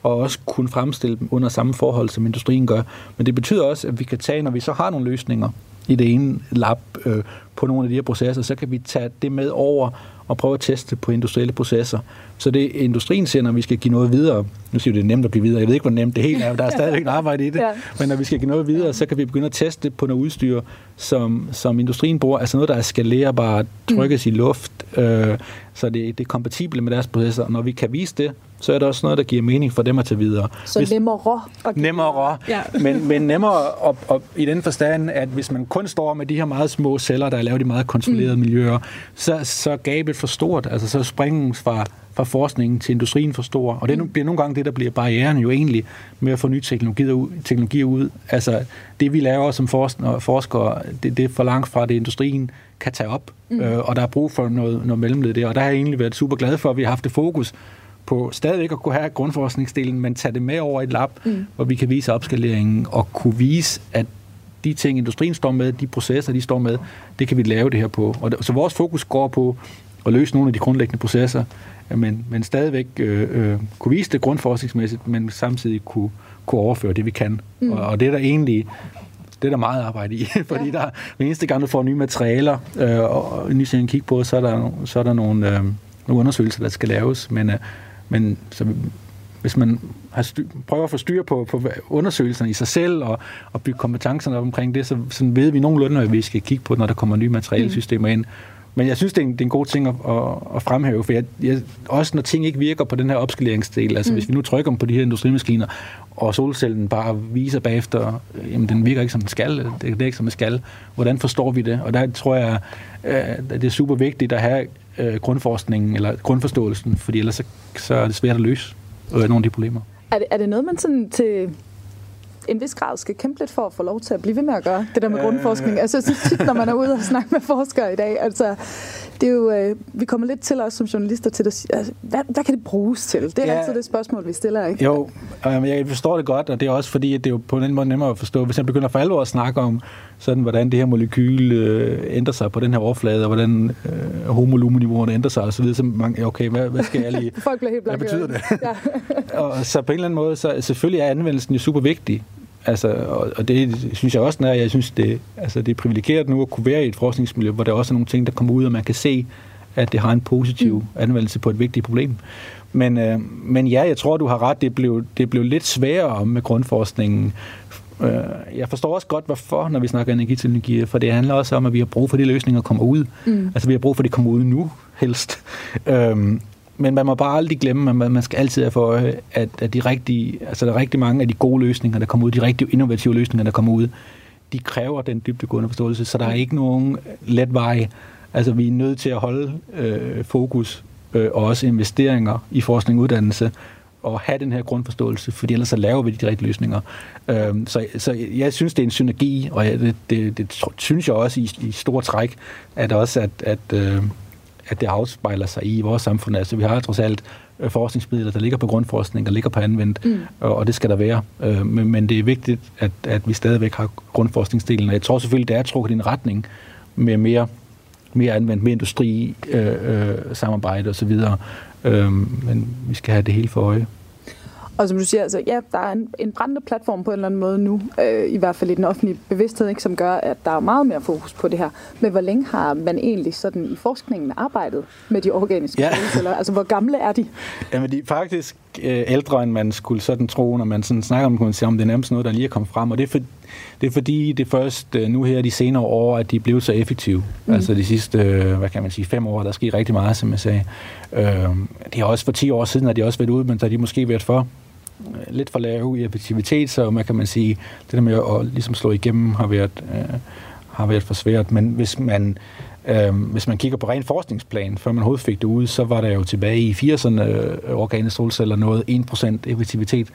Speaker 5: at også kunne fremstille dem under samme forhold, som industrien gør. Men det betyder også, at vi kan tage, når vi så har nogle løsninger i det ene lab øh, på nogle af de her processer, så kan vi tage det med over og prøve at teste på industrielle processer. Så det industrien ser, når vi skal give noget videre, nu siger vi, det er nemt at give videre, jeg ved ikke, hvor nemt det helt er, der er stadigvæk en arbejde i det, [laughs] ja. men når vi skal give noget videre, så kan vi begynde at teste på noget udstyr, som, som industrien bruger, altså noget, der er skalerbart, trykkes mm. i luft, øh, så det, det er kompatible med deres processer. Og når vi kan vise det, så er det også noget, der giver mening for dem at tage videre.
Speaker 4: Så hvis, nemmere
Speaker 5: at Nemmere, ja. men, men nemmere op, op, i den forstand, at hvis man kun står med de her meget små celler, der er lavet i meget kontrollerede mm. miljøer, så, så er gabet for stort. Altså så springen fra fra forskningen til industrien for stor. Og det bliver nogle gange det, der bliver barrieren jo egentlig med at få nye teknologier ud. Teknologier ud. Altså det, vi laver som forskere, det, det er for langt fra det, industrien kan tage op. Mm. Øh, og der er brug for noget, noget mellemled der. Og der har jeg egentlig været super glad for, at vi har haft det fokus på stadigvæk at kunne have grundforskningsdelen, men tage det med over et lab, mm. hvor vi kan vise opskaleringen og kunne vise, at de ting, industrien står med, de processer, de står med, det kan vi lave det her på. Og så vores fokus går på at løse nogle af de grundlæggende processer, men, men stadigvæk øh, øh, kunne vise det grundforskningsmæssigt, men samtidig kunne, kunne overføre det, vi kan. Mm. Og, og det er der egentlig det er der meget arbejde i, [laughs] fordi ja. der, hver eneste gang, du får nye materialer øh, og ny ting at kigge på, så er der, så er der nogle, øh, nogle undersøgelser, der skal laves. Men, øh, men så, hvis man har styr, prøver at få styr på, på undersøgelserne i sig selv og, og bygge kompetencerne op omkring det, så så ved vi nogenlunde, hvad vi skal kigge på, når der kommer nye materialesystemer ind. Men jeg synes, det er en, det er en god ting at, at, at fremhæve, for jeg, jeg, også når ting ikke virker på den her opskaleringsdel, altså mm. hvis vi nu trykker på de her industrimaskiner, og solcellen bare viser bagefter, jamen den virker ikke som den skal, det, det er ikke som den skal, hvordan forstår vi det? Og der tror jeg, at det er super vigtigt at have grundforskningen, eller grundforståelsen, fordi ellers så, så er det svært at løse nogle af de problemer.
Speaker 4: Er det, er det noget, man sådan til en vis grad skal kæmpe lidt for at få lov til at blive ved med at gøre det der med øh... grundforskning? Altså, så tit, når man er ude og snakke med forskere i dag, altså, det er jo, øh, vi kommer lidt til os som journalister til at sige, altså, hvad, hvad kan det bruges til? Det er ja. altid det spørgsmål, vi stiller, ikke?
Speaker 5: Jo, øh, jeg forstår det godt, og det er også fordi, at det er jo på den måde nemmere at forstå. Hvis jeg begynder for alvor at snakke om, sådan, hvordan det her molekyl øh, ændrer sig på den her overflade, og hvordan øh, homolumeniveauerne ændrer sig osv., så man, okay, hvad, hvad skal jeg lige... [laughs]
Speaker 4: Folk bliver helt
Speaker 5: Hvad betyder det? Ja. [laughs] og så på en eller anden måde, så selvfølgelig er anvendelsen jo super vigtig, Altså, og, og det synes jeg også, når jeg synes, det, altså, det er privilegeret nu at kunne være i et forskningsmiljø, hvor der også er nogle ting, der kommer ud, og man kan se, at det har en positiv mm. anvendelse på et vigtigt problem. Men, øh, men ja, jeg tror, du har ret. Det blev, det blev lidt sværere med grundforskningen. Øh, jeg forstår også godt, hvorfor, når vi snakker energiteknologi, for det handler også om, at vi har brug for de løsninger, der kommer ud. Mm. Altså, vi har brug for, at de kommer ud nu, helst. Øh, men man må bare aldrig glemme, at man skal altid have for øje, at, at de rigtige, altså der er rigtig mange af de gode løsninger, der kommer ud, de rigtig innovative løsninger, der kommer ud, de kræver den dybdegående forståelse, så der er ikke nogen let vej. Altså vi er nødt til at holde øh, fokus øh, og også investeringer i forskning og uddannelse, og have den her grundforståelse, fordi ellers så laver vi de rigtige løsninger. Øhm, så, så jeg synes, det er en synergi, og det, det, det synes jeg også i, i store træk, at også at, at øh, at det afspejler sig i vores samfund. Altså, vi har trods alt øh, forskningsmidler, der ligger på grundforskning, der ligger på anvendt, mm. og, og det skal der være. Øh, men, men det er vigtigt, at, at vi stadigvæk har grundforskningsdelen. Og jeg tror selvfølgelig, det er trukket i en retning med mere, mere anvendt, mere industri, øh, øh, samarbejde osv., øh, men vi skal have det hele for øje.
Speaker 4: Og som du siger, altså, ja, der er en, en brændende platform på en eller anden måde nu, øh, i hvert fald i den offentlige bevidsthed, ikke, som gør, at der er meget mere fokus på det her. Men hvor længe har man egentlig sådan i forskningen arbejdet med de organiske ja. solceller? Altså, hvor gamle er de?
Speaker 5: Jamen, de er faktisk øh, ældre, end man skulle sådan tro, når man sådan snakker om, det, om det er nærmest noget, der lige er kommet frem. Og det er, for, det er fordi, det først øh, nu her de senere år, at de er blevet så effektive. Mm. Altså de sidste, øh, hvad kan man sige, fem år, der sker rigtig meget, som jeg sagde. Øh, det er også for 10 år siden, at de også været ude, men så har de måske været for Øh, lidt for lave i effektivitet, så man kan man sige, det der med at ligesom slå igennem har været, øh, har været for svært. Men hvis man, øh, hvis man kigger på ren forskningsplan, før man overhovedet fik det ud, så var der jo tilbage i 80'erne øh, organiske solceller noget 1% effektivitet.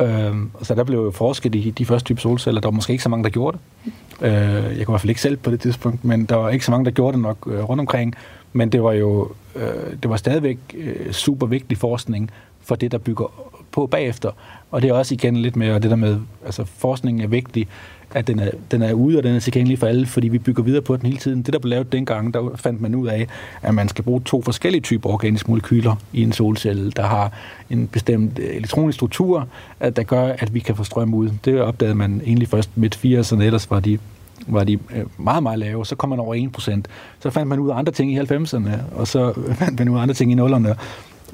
Speaker 5: Øh, så der blev jo forsket i de første type solceller. Der var måske ikke så mange, der gjorde det. Øh, jeg kunne i hvert fald ikke selv på det tidspunkt, men der var ikke så mange, der gjorde det nok øh, rundt omkring. Men det var jo øh, det var stadigvæk øh, super vigtig forskning for det, der bygger på bagefter. Og det er også igen lidt med det der med, altså forskningen er vigtig, at den er, den er ude, og den er tilgængelig for alle, fordi vi bygger videre på den hele tiden. Det, der blev lavet dengang, der fandt man ud af, at man skal bruge to forskellige typer organiske molekyler i en solcelle, der har en bestemt øh, elektronisk struktur, at der gør, at vi kan få strøm ud. Det opdagede man egentlig først midt 80'erne, ellers var de var de øh, meget, meget lave. Så kom man over 1%. Så fandt man ud af andre ting i 90'erne, og så [laughs] fandt man ud af andre ting i 0'erne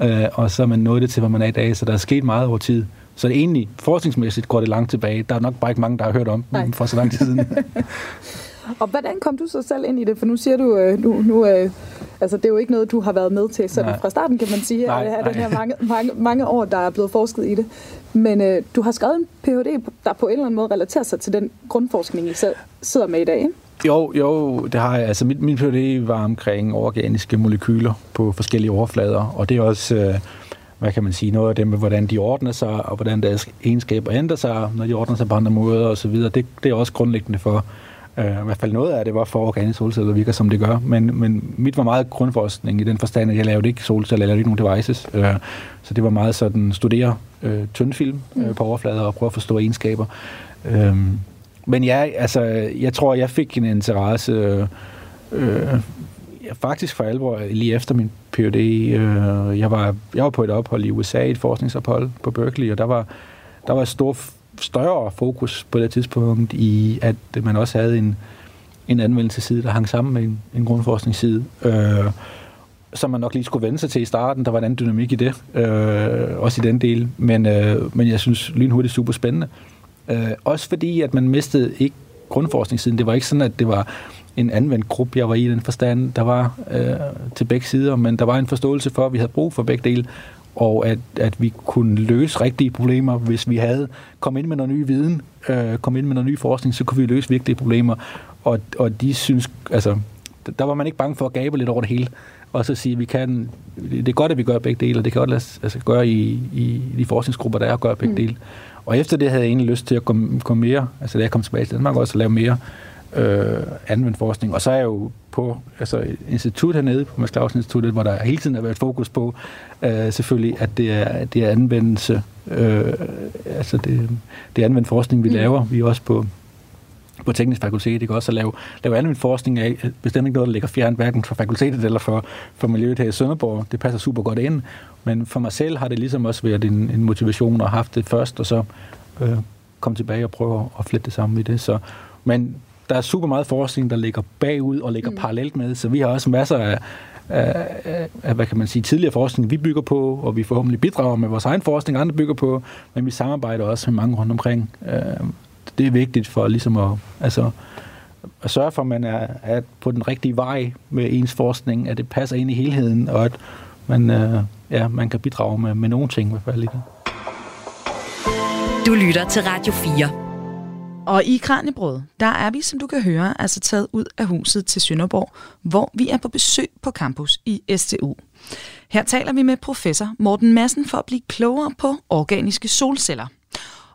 Speaker 5: øh, og så er man nået det til, hvor man er i dag, så der er sket meget over tid. Så det egentlig, forskningsmæssigt går det langt tilbage. Der er nok bare ikke mange, der har hørt om Nej. for så lang tid siden. [laughs] [laughs]
Speaker 4: og hvordan kom du så selv ind i det? For nu siger du, øh, nu, nu øh, altså det er jo ikke noget, du har været med til sådan nej. fra starten, kan man sige, nej, af den her mange, mange, mange år, der er blevet forsket i det. Men øh, du har skrevet en Ph.D., der på en eller anden måde relaterer sig til den grundforskning, I sidder med i dag, ikke?
Speaker 5: Jo, jo, det har jeg. Altså, mit, min PhD var omkring organiske molekyler på forskellige overflader, og det er også, øh, hvad kan man sige, noget af det med, hvordan de ordner sig, og hvordan deres egenskaber ændrer sig, når de ordner sig på andre måder osv. Det, det er også grundlæggende for, øh, i hvert fald noget af det var for organiske solceller virker, som det gør, men, men mit var meget grundforskning i den forstand, at jeg lavede ikke solceller, jeg lavede ikke nogen devices, øh, så det var meget sådan studere øh, tyndfilm øh, mm. på overflader og prøve at forstå egenskaber. Øh, men ja, altså, jeg tror, jeg fik en interesse øh, øh, faktisk for alvor lige efter min Ph.D. Øh, jeg, var, jeg var på et ophold i USA, et forskningsophold på Berkeley, og der var, der var et stor, større fokus på det tidspunkt i, at man også havde en, en anvendelsesside, der hang sammen med en, en grundforskningsside. Øh, som man nok lige skulle vende sig til i starten. Der var en anden dynamik i det, øh, også i den del. Men, øh, men jeg synes lynhurtigt super spændende. Øh, også fordi, at man mistede ikke grundforskningssiden. Det var ikke sådan, at det var en anvendt gruppe, jeg var i den forstand, der var øh, til begge sider, men der var en forståelse for, at vi havde brug for begge dele, og at, at vi kunne løse rigtige problemer, hvis vi havde kommet ind med noget ny viden, øh, kommet ind med noget ny forskning, så kunne vi løse vigtige problemer. Og, og de synes, altså, der var man ikke bange for at gabe lidt over det hele. og så sige, at vi kan, det er godt, at vi gør begge dele, og det kan godt lade altså, gøre i, i de forskningsgrupper, der er at gøre begge mm. dele. Og efter det havde jeg egentlig lyst til at komme, komme mere, altså da jeg kom tilbage til Danmark, også at lave mere øh, anvendt forskning. Og så er jeg jo på altså, institut hernede, på Mads Clausen Instituttet, hvor der hele tiden har været fokus på, øh, selvfølgelig, at det er, det er anvendelse, øh, altså det, det er anvendt forskning, vi mm. laver. Vi er også på på teknisk fakultet, ikke også at lave, lave anvendt forskning af, bestemt ikke noget, der ligger fjernt hverken for fakultetet eller for, for miljøet her i Sønderborg. Det passer super godt ind, men for mig selv har det ligesom også været en, en motivation at have haft det først, og så øh, komme tilbage og prøve at flette det sammen i det. Så, men der er super meget forskning, der ligger bagud og ligger mm. parallelt med, så vi har også masser af, af, af, hvad kan man sige, tidligere forskning, vi bygger på, og vi forhåbentlig bidrager med vores egen forskning, andre bygger på, men vi samarbejder også med mange rundt omkring. Øh, det er vigtigt for ligesom at, altså, at sørge for, at man er, er på den rigtige vej med ens forskning, at det passer ind i helheden, og at man, øh, ja, man kan bidrage med, med nogle ting i hvert fald i det.
Speaker 2: Du lytter til Radio 4.
Speaker 3: Og i Kranjebrød, der er vi, som du kan høre, altså taget ud af huset til Sønderborg, hvor vi er på besøg på campus i STU. Her taler vi med professor Morten Madsen for at blive klogere på organiske solceller.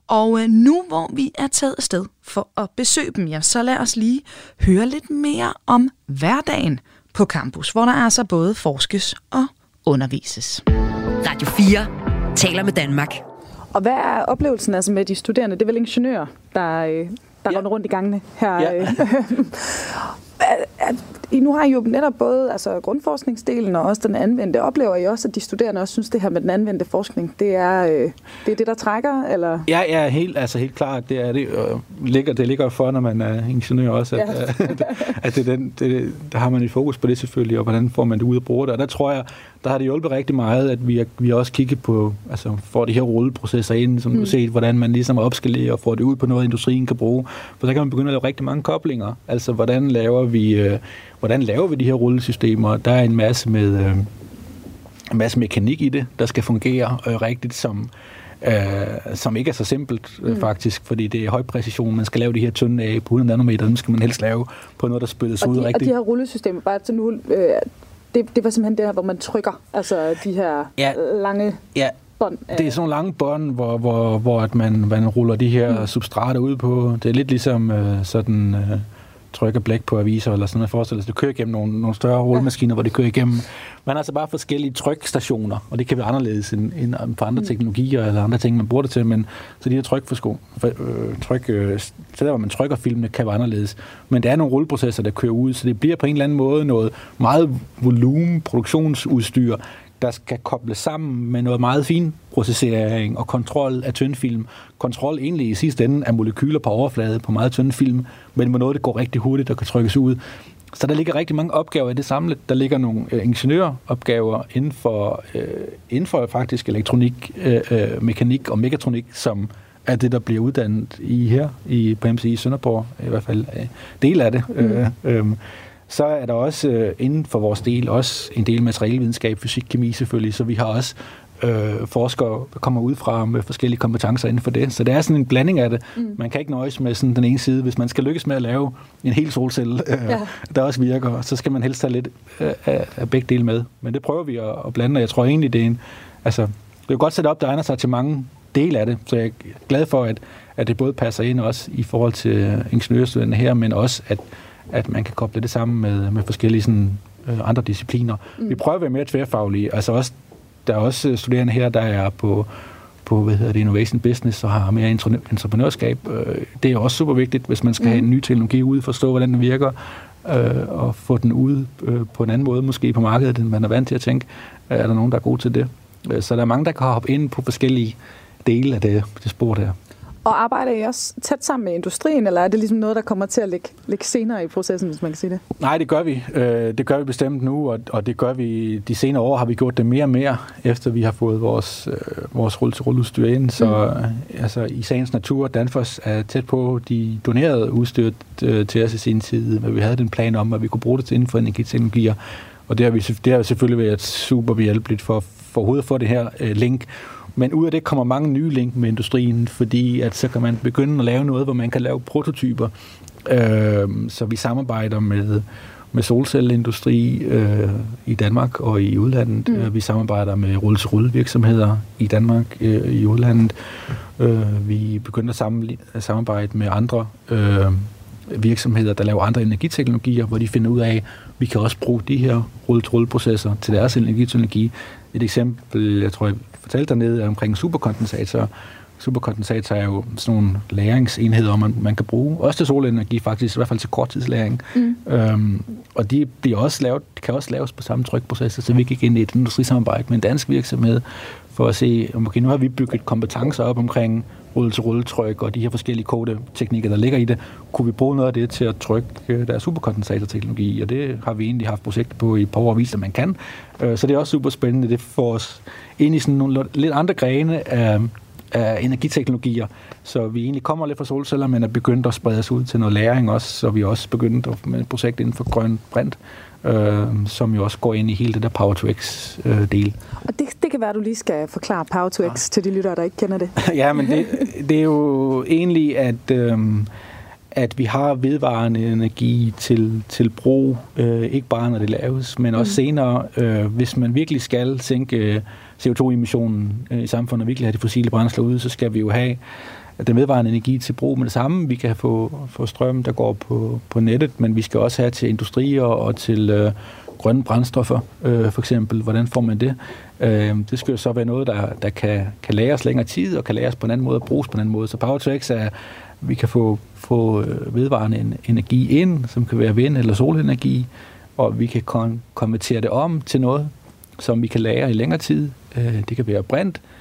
Speaker 3: Og øh, nu hvor vi er taget afsted for at besøge dem, ja, så lad os lige høre lidt mere om hverdagen på campus, hvor der altså både forskes og undervises.
Speaker 2: Radio 4 taler med Danmark.
Speaker 4: Og hvad er oplevelsen altså med de studerende? Det er vel ingeniører, der, øh, der ja. rundt i gangene her. Ja. [laughs] [laughs] Øh. I nu har I jo netop både altså, grundforskningsdelen og også den anvendte. Oplever I også, at de studerende også synes, det her med den anvendte forskning, det er øh, det, er det der trækker? Eller?
Speaker 5: Ja, ja helt, altså helt klart. Det, er det, og ligger, det ligger for, når man er ingeniør også, at, ja. at, at det, den, det, der har man et fokus på det selvfølgelig, og hvordan får man det ud at bruge det. Og der tror jeg, der har det hjulpet rigtig meget, at vi, vi også kigget på, altså får de her rulleprocesser ind, som mm. du set, hvordan man ligesom opskalerer og får det ud på noget, industrien kan bruge. For så kan man begynde at lave rigtig mange koblinger. Altså, hvordan laver vi, øh, hvordan laver vi de her rullesystemer? Der er en masse med, øh, en masse mekanik i det, der skal fungere øh, rigtigt, som, øh, som ikke er så simpelt øh, mm. faktisk, fordi det er høj præcision. Man skal lave de her tynde af på 100 nanometer, dem skal man helst lave på noget, der spilles
Speaker 4: og
Speaker 5: ud
Speaker 4: de,
Speaker 5: rigtigt.
Speaker 4: Og de her rullesystemer, bare til nu, øh, det, det var simpelthen det her, hvor man trykker, altså de her ja. lange ja. bånd.
Speaker 5: Det er sådan nogle lange bånd, hvor, hvor, hvor at man, man ruller de her mm. substrater ud på. Det er lidt ligesom øh, sådan... Øh, trykker blæk på aviser eller sådan noget. Forestil dig, du kører igennem nogle, nogle større rullemaskiner, hvor det kører igennem. Man har altså bare forskellige trykstationer, og det kan være anderledes end, end på andre mm. teknologier eller andre ting, man bruger det til. Men så de her trykforsko, øh, tryk, øh, så der, hvor man trykker filmene, kan være anderledes. Men det er nogle rulleprocesser, der kører ud, så det bliver på en eller anden måde noget meget volumen produktionsudstyr, der skal kobles sammen med noget meget fin processering og kontrol af tyndfilm. Kontrol egentlig i sidste ende af molekyler på overflade på meget tynd film, men med noget, der går rigtig hurtigt og kan trykkes ud. Så der ligger rigtig mange opgaver i det samlet. Der ligger nogle øh, ingeniøropgaver inden for, øh, inden for faktisk elektronik, øh, øh, mekanik og mekatronik, som er det, der bliver uddannet i her i, på MCI Sønderborg, i hvert fald øh, del af det. Mm. Øh, øh, så er der også øh, inden for vores del også en del materialevidenskab, fysik, kemi selvfølgelig, så vi har også øh, forskere, der kommer ud fra med forskellige kompetencer inden for det. Så det er sådan en blanding af det. Mm. Man kan ikke nøjes med sådan den ene side. Hvis man skal lykkes med at lave en hel solcelle, øh, ja. der også virker, så skal man helst have lidt øh, af begge dele med. Men det prøver vi at, at blande, og jeg tror egentlig, det er en... Altså, det er jo godt sat op, der egner sig til mange dele af det, så jeg er glad for, at, at det både passer ind også i forhold til ingeniørstudenterne her, men også at at man kan koble det sammen med, med forskellige sådan, øh, andre discipliner. Mm. Vi prøver at være mere tværfaglige. Altså også, der er også studerende her, der er på, på hvad hedder det, innovation business og har mere entreprenørskab. Øh, det er også super vigtigt, hvis man skal mm. have en ny teknologi ud, forstå, hvordan den virker, øh, og få den ud øh, på en anden måde, måske på markedet, end man er vant til at tænke. Øh, er der nogen, der er gode til det? Øh, så der er mange, der kan hoppe ind på forskellige dele af det, det spor der.
Speaker 4: Og arbejder I også tæt sammen med industrien, eller er det ligesom noget, der kommer til at ligge, ligge senere i processen, hvis man kan sige det?
Speaker 5: Nej, det gør vi. Øh, det gør vi bestemt nu, og, og det gør vi de senere år, har vi gjort det mere og mere, efter vi har fået vores, øh, vores rulle til rulleudstyr ind. Så mm. altså, i sagens natur, Danfoss er tæt på, de donerede udstyr øh, til os i sin tid, men vi havde den plan om, at vi kunne bruge det til inden for energiteknologier. Og det har, vi, det har selvfølgelig været super behjælpeligt for, for overhovedet at få det her øh, link men ud af det kommer mange nye link med industrien, fordi at så kan man begynde at lave noget, hvor man kan lave prototyper. Øh, så vi samarbejder med med solcelleindustri øh, i Danmark og i udlandet. Mm. Øh, vi samarbejder med rulle virksomheder i Danmark øh, i udlandet. Øh, vi begynder at, sammen, at samarbejde med andre øh, virksomheder, der laver andre energiteknologier, hvor de finder ud af, at vi kan også bruge de her rulle til processer til deres energiteknologi. Et eksempel, jeg tror, fortalte dernede, er omkring superkondensatorer Superkondensator er jo sådan nogle læringsenheder, man, man kan bruge. Også til solenergi faktisk, i hvert fald til korttidslæring. Mm. Øhm, og de bliver også lavet, kan også laves på samme trykprocesser, så vi gik ind i et industrisamarbejde med en dansk virksomhed, for at se, okay, nu har vi bygget kompetencer op omkring rulle til rulletryk og de her forskellige kodeteknikker, der ligger i det. Kunne vi bruge noget af det til at trykke deres superkondensatorteknologi? Og det har vi egentlig haft projekt på i et par år vist, at man kan. Øh, så det er også super spændende. Det får os ind i sådan nogle lidt andre grene af af energiteknologier. Så vi egentlig kommer lidt fra solceller, men er begyndt at sprede os ud til noget læring også, så vi også begyndt med et projekt inden for grøn brint, øh, som jo også går ind i hele det der Power to X-del. Øh,
Speaker 4: og det, det kan være, at du lige skal forklare Power to X ja. til de lyttere, der ikke kender det. [laughs]
Speaker 5: ja, men det, det er jo egentlig, at... Øh, at vi har vedvarende energi til, til brug, øh, ikke bare når det laves, men også mm. senere, øh, hvis man virkelig skal sænke CO2-emissionen øh, i samfundet og virkelig have de fossile brændsler ude, så skal vi jo have den vedvarende energi til brug med det samme. Vi kan få, få strøm, der går på, på nettet, men vi skal også have til industrier og til øh, grønne brændstoffer, øh, for eksempel. Hvordan får man det? Øh, det skal jo så være noget, der, der kan, kan læres længere tid, og kan læres på en anden måde og bruges på en anden måde. Så Power to X er, vi kan få, få øh, vedvarende energi ind, som kan være vind- eller solenergi, og vi kan kon- konvertere det om til noget, som vi kan lære i længere tid. Øh, det kan være brint, øh,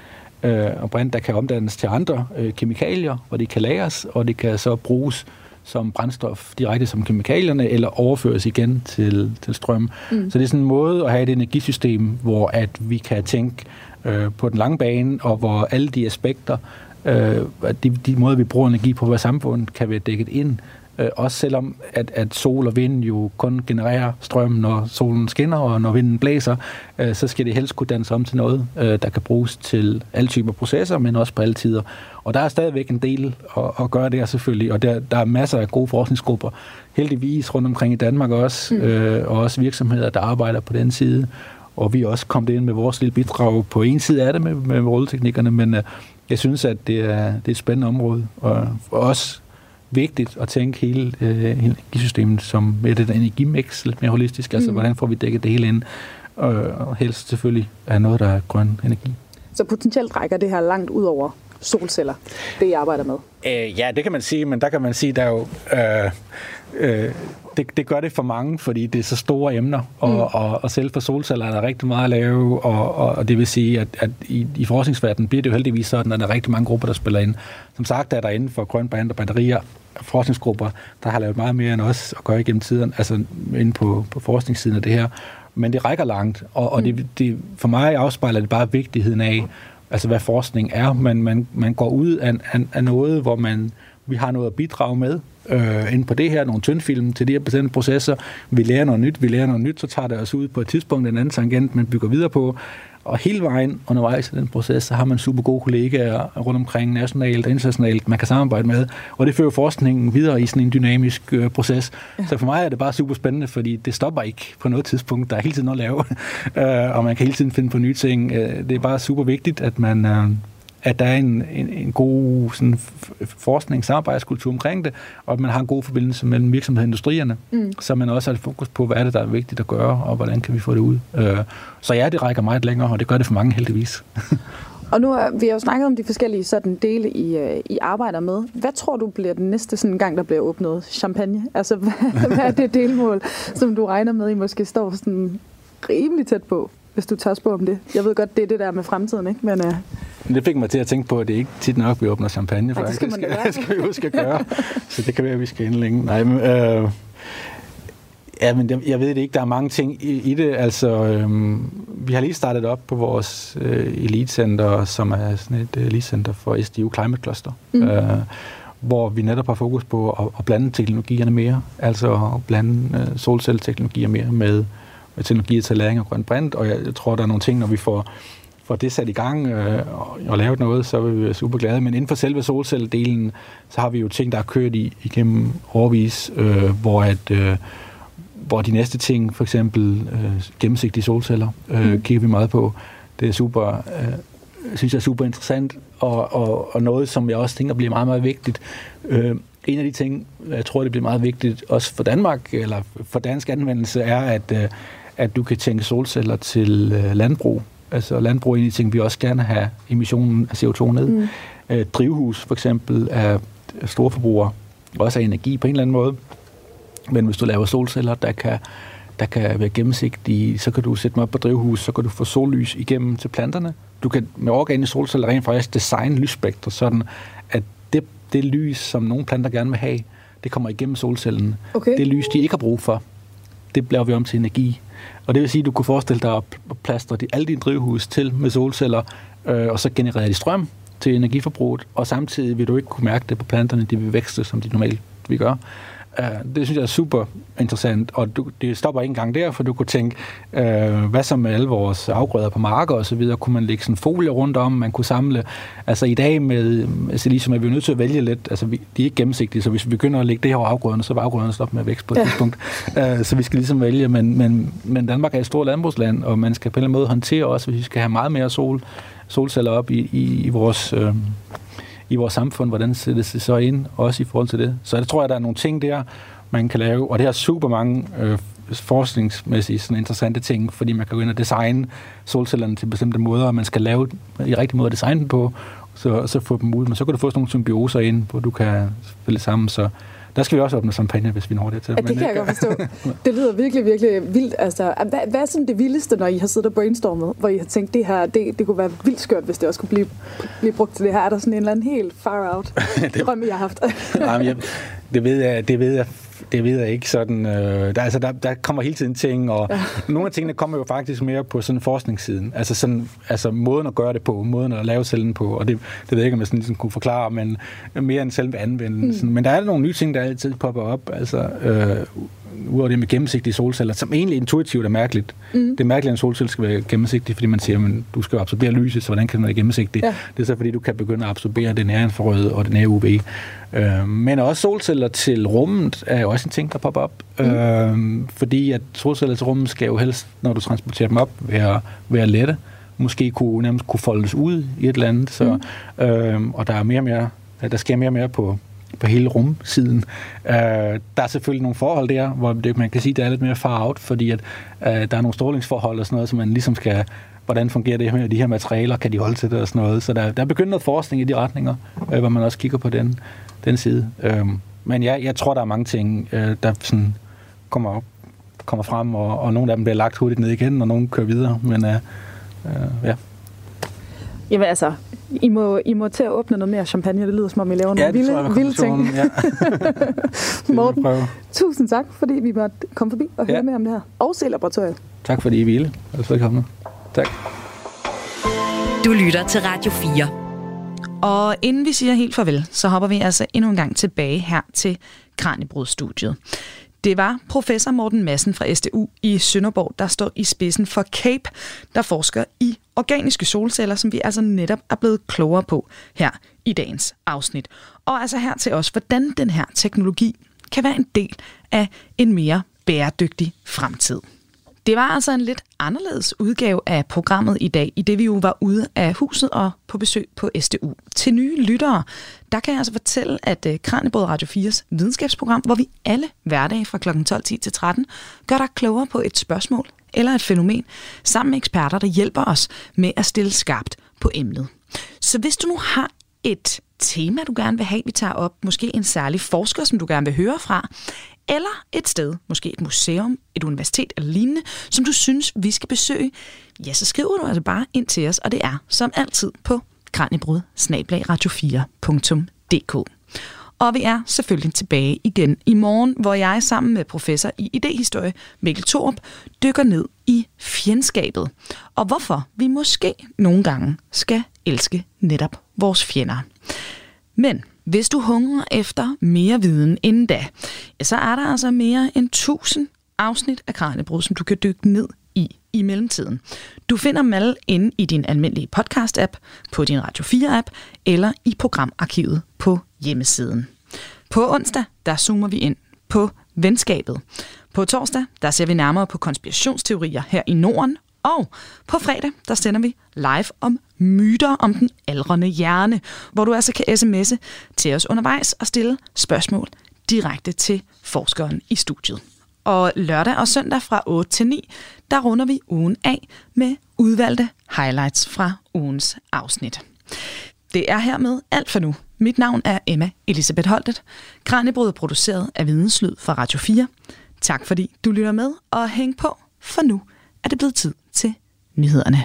Speaker 5: og brint, der kan omdannes til andre øh, kemikalier, hvor det kan lagres, og det kan så bruges som brændstof direkte som kemikalierne, eller overføres igen til, til strøm. Mm. Så det er sådan en måde at have et energisystem, hvor at vi kan tænke øh, på den lange bane, og hvor alle de aspekter, øh, de, de måder, vi bruger energi på vores samfund, kan være dækket ind Øh, også selvom, at, at sol og vind jo kun genererer strøm, når solen skinner og når vinden blæser, øh, så skal det helst kunne dannes om til noget, øh, der kan bruges til alle typer processer, men også på alle tider. Og der er stadigvæk en del at, at gøre der selvfølgelig, og der, der er masser af gode forskningsgrupper, heldigvis rundt omkring i Danmark også, mm. øh, og også virksomheder, der arbejder på den side. Og vi er også kommet ind med vores lille bidrag på en side af det med, med rulleteknikkerne, men øh, jeg synes, at det er, det er et spændende område, og os vigtigt at tænke hele øh, energisystemet som et energimix lidt mere holistisk. Altså, mm. hvordan får vi dækket det hele ind? Og, og helst selvfølgelig er noget, der er grøn energi.
Speaker 4: Så potentielt rækker det her langt ud over solceller, det I arbejder med?
Speaker 5: Øh, ja, det kan man sige, men der kan man sige, der er jo... Øh, øh, det, det gør det for mange, fordi det er så store emner, og, mm. og, og selv for solceller er der rigtig meget at lave, og, og, og det vil sige, at, at i, i forskningsverdenen bliver det jo heldigvis sådan, at der er rigtig mange grupper, der spiller ind. Som sagt er der inden for grøn brand og batterier forskningsgrupper, der har lavet meget mere end os at gøre igennem tiden, altså inde på, på forskningssiden af det her. Men det rækker langt, og, og det, det, for mig afspejler det bare vigtigheden af, altså hvad forskning er. Man, man, man går ud af, af, af noget, hvor man, vi har noget at bidrage med, øh, ind på det her, nogle tyndfilm til de her bestemte processer. Vi lærer noget nyt, vi lærer noget nyt, så tager det os ud på et tidspunkt en anden tangent, man bygger videre på. Og hele vejen undervejs i den proces, så har man super gode kollegaer rundt omkring nationalt og internationalt, man kan samarbejde med. Og det fører forskningen videre i sådan en dynamisk øh, proces. Ja. Så for mig er det bare super spændende, fordi det stopper ikke på noget tidspunkt. Der er hele tiden noget at lave, [laughs] øh, og man kan hele tiden finde på nye ting. Øh, det er bare super vigtigt, at man... Øh, at der er en, en, en god sådan, forskning, samarbejdskultur omkring det, og at man har en god forbindelse mellem virksomheden og industrierne, mm. så man også har fokus på, hvad er det, der er vigtigt at gøre, og hvordan kan vi få det ud. Øh, så ja, det rækker meget længere, og det gør det for mange heldigvis. [laughs]
Speaker 4: Og nu har vi jo snakket om de forskellige sådan dele, I, øh, I arbejder med. Hvad tror du bliver den næste sådan gang, der bliver åbnet champagne? Altså, [laughs] hvad, hvad er det delmål, som du regner med, I måske står sådan rimelig tæt på? Hvis du tør spørge om det. Jeg ved godt, det er det der med fremtiden, ikke? Men, uh...
Speaker 5: Det fik mig til at tænke på, at det ikke tit nok, vi åbner champagne.
Speaker 4: Nej, det skal, man [laughs]
Speaker 5: det skal, skal vi huske at gøre. Så det kan være, at vi skal ind længe. Nej, men, øh, ja, men jeg, ved det ikke. Der er mange ting i, i det. Altså, øh, vi har lige startet op på vores øh, elitecenter, som er sådan et øh, elitecenter for SDU Climate Cluster. Mm. Øh, hvor vi netop har fokus på at, at blande teknologierne mere, altså at blande øh, solcelleteknologier mere med med teknologi til læring af grøn brint, og jeg, tror, der er nogle ting, når vi får, får det sat i gang øh, og, og lavet noget, så vil vi være super glade. Men inden for selve solcelledelen, så har vi jo ting, der er kørt i, igennem årvis, øh, hvor at øh. Og de næste ting, for eksempel øh, gennemsigtige solceller, øh, mm. kigger vi meget på. Det er super, øh, synes jeg er super interessant, og, og, og noget, som jeg også tænker bliver meget, meget vigtigt. Øh, en af de ting, jeg tror, det bliver meget vigtigt, også for Danmark, eller for dansk anvendelse, er, at, øh, at du kan tænke solceller til øh, landbrug. Altså landbrug er en af de ting, vi også gerne have emissionen af CO2 ned. Mm. Øh, drivhus for eksempel er store forbrugere, også af energi på en eller anden måde. Men hvis du laver solceller, der kan, der kan være gennemsigtige, så kan du sætte dem op på drivhus, så kan du få sollys igennem til planterne. Du kan med organiske solceller rent faktisk designe lysspektre, sådan at det, det lys, som nogle planter gerne vil have, det kommer igennem solcellen. Okay. Det lys, de ikke har brug for, det bliver vi om til energi. Og det vil sige, at du kunne forestille dig at plastre de, alle dine drivhus til med solceller, øh, og så genererer de strøm til energiforbruget, og samtidig vil du ikke kunne mærke det på planterne, de vil vækste, som de normalt vil gøre. Uh, det synes jeg er super interessant, og du, det stopper ikke engang der, for du kunne tænke, uh, hvad så med alle vores afgrøder på marker og så videre, kunne man lægge sådan folie rundt om, man kunne samle, altså i dag med, altså ligesom er vi nødt til at vælge lidt, altså vi, de er ikke gennemsigtige, så hvis vi begynder at lægge det her over afgrøderne, så vil afgrøderne stoppe med at vækste på et ja. tidspunkt, uh, så vi skal ligesom vælge, men, men, men Danmark er et stort landbrugsland, og man skal på en eller anden måde håndtere også, hvis vi skal have meget mere sol, solceller op i, i, i vores... Uh, i vores samfund, hvordan sættes det så ind, også i forhold til det. Så jeg tror at der er nogle ting der, man kan lave, og det har super mange øh, forskningsmæssige sådan interessante ting, fordi man kan gå ind og designe solcellerne til bestemte måder, og man skal lave i rigtig måde at designe dem på, så, så få dem ud. Men så kan du få sådan nogle symbioser ind, hvor du kan spille sammen, så der skal vi også åbne champagne, hvis vi når det til.
Speaker 6: Ja, det kan jeg godt forstå. Det lyder virkelig, virkelig vildt. Altså, hvad, hvad er sådan det vildeste, når I har siddet og brainstormet, hvor I har tænkt, det her, det, det kunne være vildt skørt, hvis det også kunne blive, blive brugt til det her? Er der sådan en eller anden helt far out [laughs] drøm, I har haft?
Speaker 5: Jamen, det ved jeg, det ved jeg det ved jeg ikke sådan. Øh, der, altså, der, der kommer hele tiden ting, og ja. nogle af tingene kommer jo faktisk mere på sådan forskningssiden. Altså, sådan, altså måden at gøre det på, måden at lave cellen på, og det, det ved jeg ikke, om jeg sådan ligesom kunne forklare, men mere end selve anvendelsen. Mm. Men der er nogle nye ting, der altid popper op. Altså, øh, udover det med gennemsigtige solceller, som egentlig intuitivt er mærkeligt. Mm. Det er mærkeligt, at en solcelle skal være gennemsigtig, fordi man siger, at du skal absorbere lyset, så hvordan kan den være gennemsigtig? Ja. Det er så, fordi du kan begynde at absorbere det nære infrarøde og det nære UV. Øh, men også solceller til rummet er jo også en ting, der popper op. Mm. Øh, fordi at solceller til rummet skal jo helst, når du transporterer dem op, være, være lette. Måske kunne nærmest kunne foldes ud i et eller andet. Så, mm. øh, og der er mere og mere, der sker mere og mere på, på hele rumsiden. Øh, der er selvfølgelig nogle forhold der, hvor det, man kan sige, det er lidt mere far out, fordi at, øh, der er nogle strålingsforhold og sådan noget, som man ligesom skal, hvordan fungerer det her, de her materialer, kan de holde til det og sådan noget. Så der, der er begyndt noget forskning i de retninger, øh, hvor man også kigger på den, den side. Øh, men ja, jeg tror, der er mange ting, øh, der sådan kommer op, kommer frem, og, og nogle af dem bliver lagt hurtigt ned igen, og nogle kører videre. Men øh, øh, ja.
Speaker 6: Jamen altså, i må, I må til at åbne noget mere champagne. Det lyder som om, I laver
Speaker 5: ja,
Speaker 6: nogle vilde,
Speaker 5: jeg,
Speaker 6: vilde ting.
Speaker 5: Ja. [laughs]
Speaker 6: Morten, tusind tak, fordi vi måtte komme forbi og høre ja. mere om det her. Og se laboratoriet.
Speaker 5: Tak fordi I ville. Velkommen. Tak.
Speaker 2: Du lytter til Radio 4.
Speaker 4: Og inden vi siger helt farvel, så hopper vi altså endnu en gang tilbage her til Kranjebrudstudiet. Det var professor Morten Madsen fra SDU i Sønderborg, der står i spidsen for CAPE, der forsker i organiske solceller, som vi altså netop er blevet klogere på her i dagens afsnit. Og altså her til os, hvordan den her teknologi kan være en del af en mere bæredygtig fremtid. Det var altså en lidt anderledes udgave af programmet i dag, i det vi jo var ude af huset og på besøg på SDU. Til nye lyttere, der kan jeg altså fortælle, at øh, Kranjebrød Radio 4's videnskabsprogram, hvor vi alle hverdage fra kl. 12.10 til 13 gør dig klogere på et spørgsmål eller et fænomen, sammen med eksperter, der hjælper os med at stille skarpt på emnet. Så hvis du nu har et tema, du gerne vil have, vi tager op, måske en særlig forsker, som du gerne vil høre fra, eller et sted, måske et museum, et universitet eller lignende, som du synes, vi skal besøge, ja, så skriver du altså bare ind til os, og det er som altid på kranjebrud radio4.dk. Og vi er selvfølgelig tilbage igen i morgen, hvor jeg sammen med professor i idehistorie Mikkel Thorup dykker ned i fjendskabet, og hvorfor vi måske nogle gange skal elske netop vores fjender. Men hvis du hungrer efter mere viden inden da, så er der altså mere end 1000 afsnit af Kranjebrud, som du kan dykke ned i i mellemtiden. Du finder dem alle inde i din almindelige podcast-app, på din Radio 4-app eller i programarkivet på hjemmesiden. På onsdag, der zoomer vi ind på venskabet. På torsdag, der ser vi nærmere på konspirationsteorier her i Norden, og på fredag, der sender vi live om myter om den aldrende hjerne, hvor du altså kan sms'e til os undervejs og stille spørgsmål direkte til forskeren i studiet. Og lørdag og søndag fra 8 til 9, der runder vi ugen af med udvalgte highlights fra ugens afsnit. Det er hermed alt for nu. Mit navn er Emma Elisabeth Holtet. Kranjebrud er produceret af Videnslyd fra Radio 4. Tak fordi du lytter med, og hæng på, for nu er det blevet tid til nyhederne.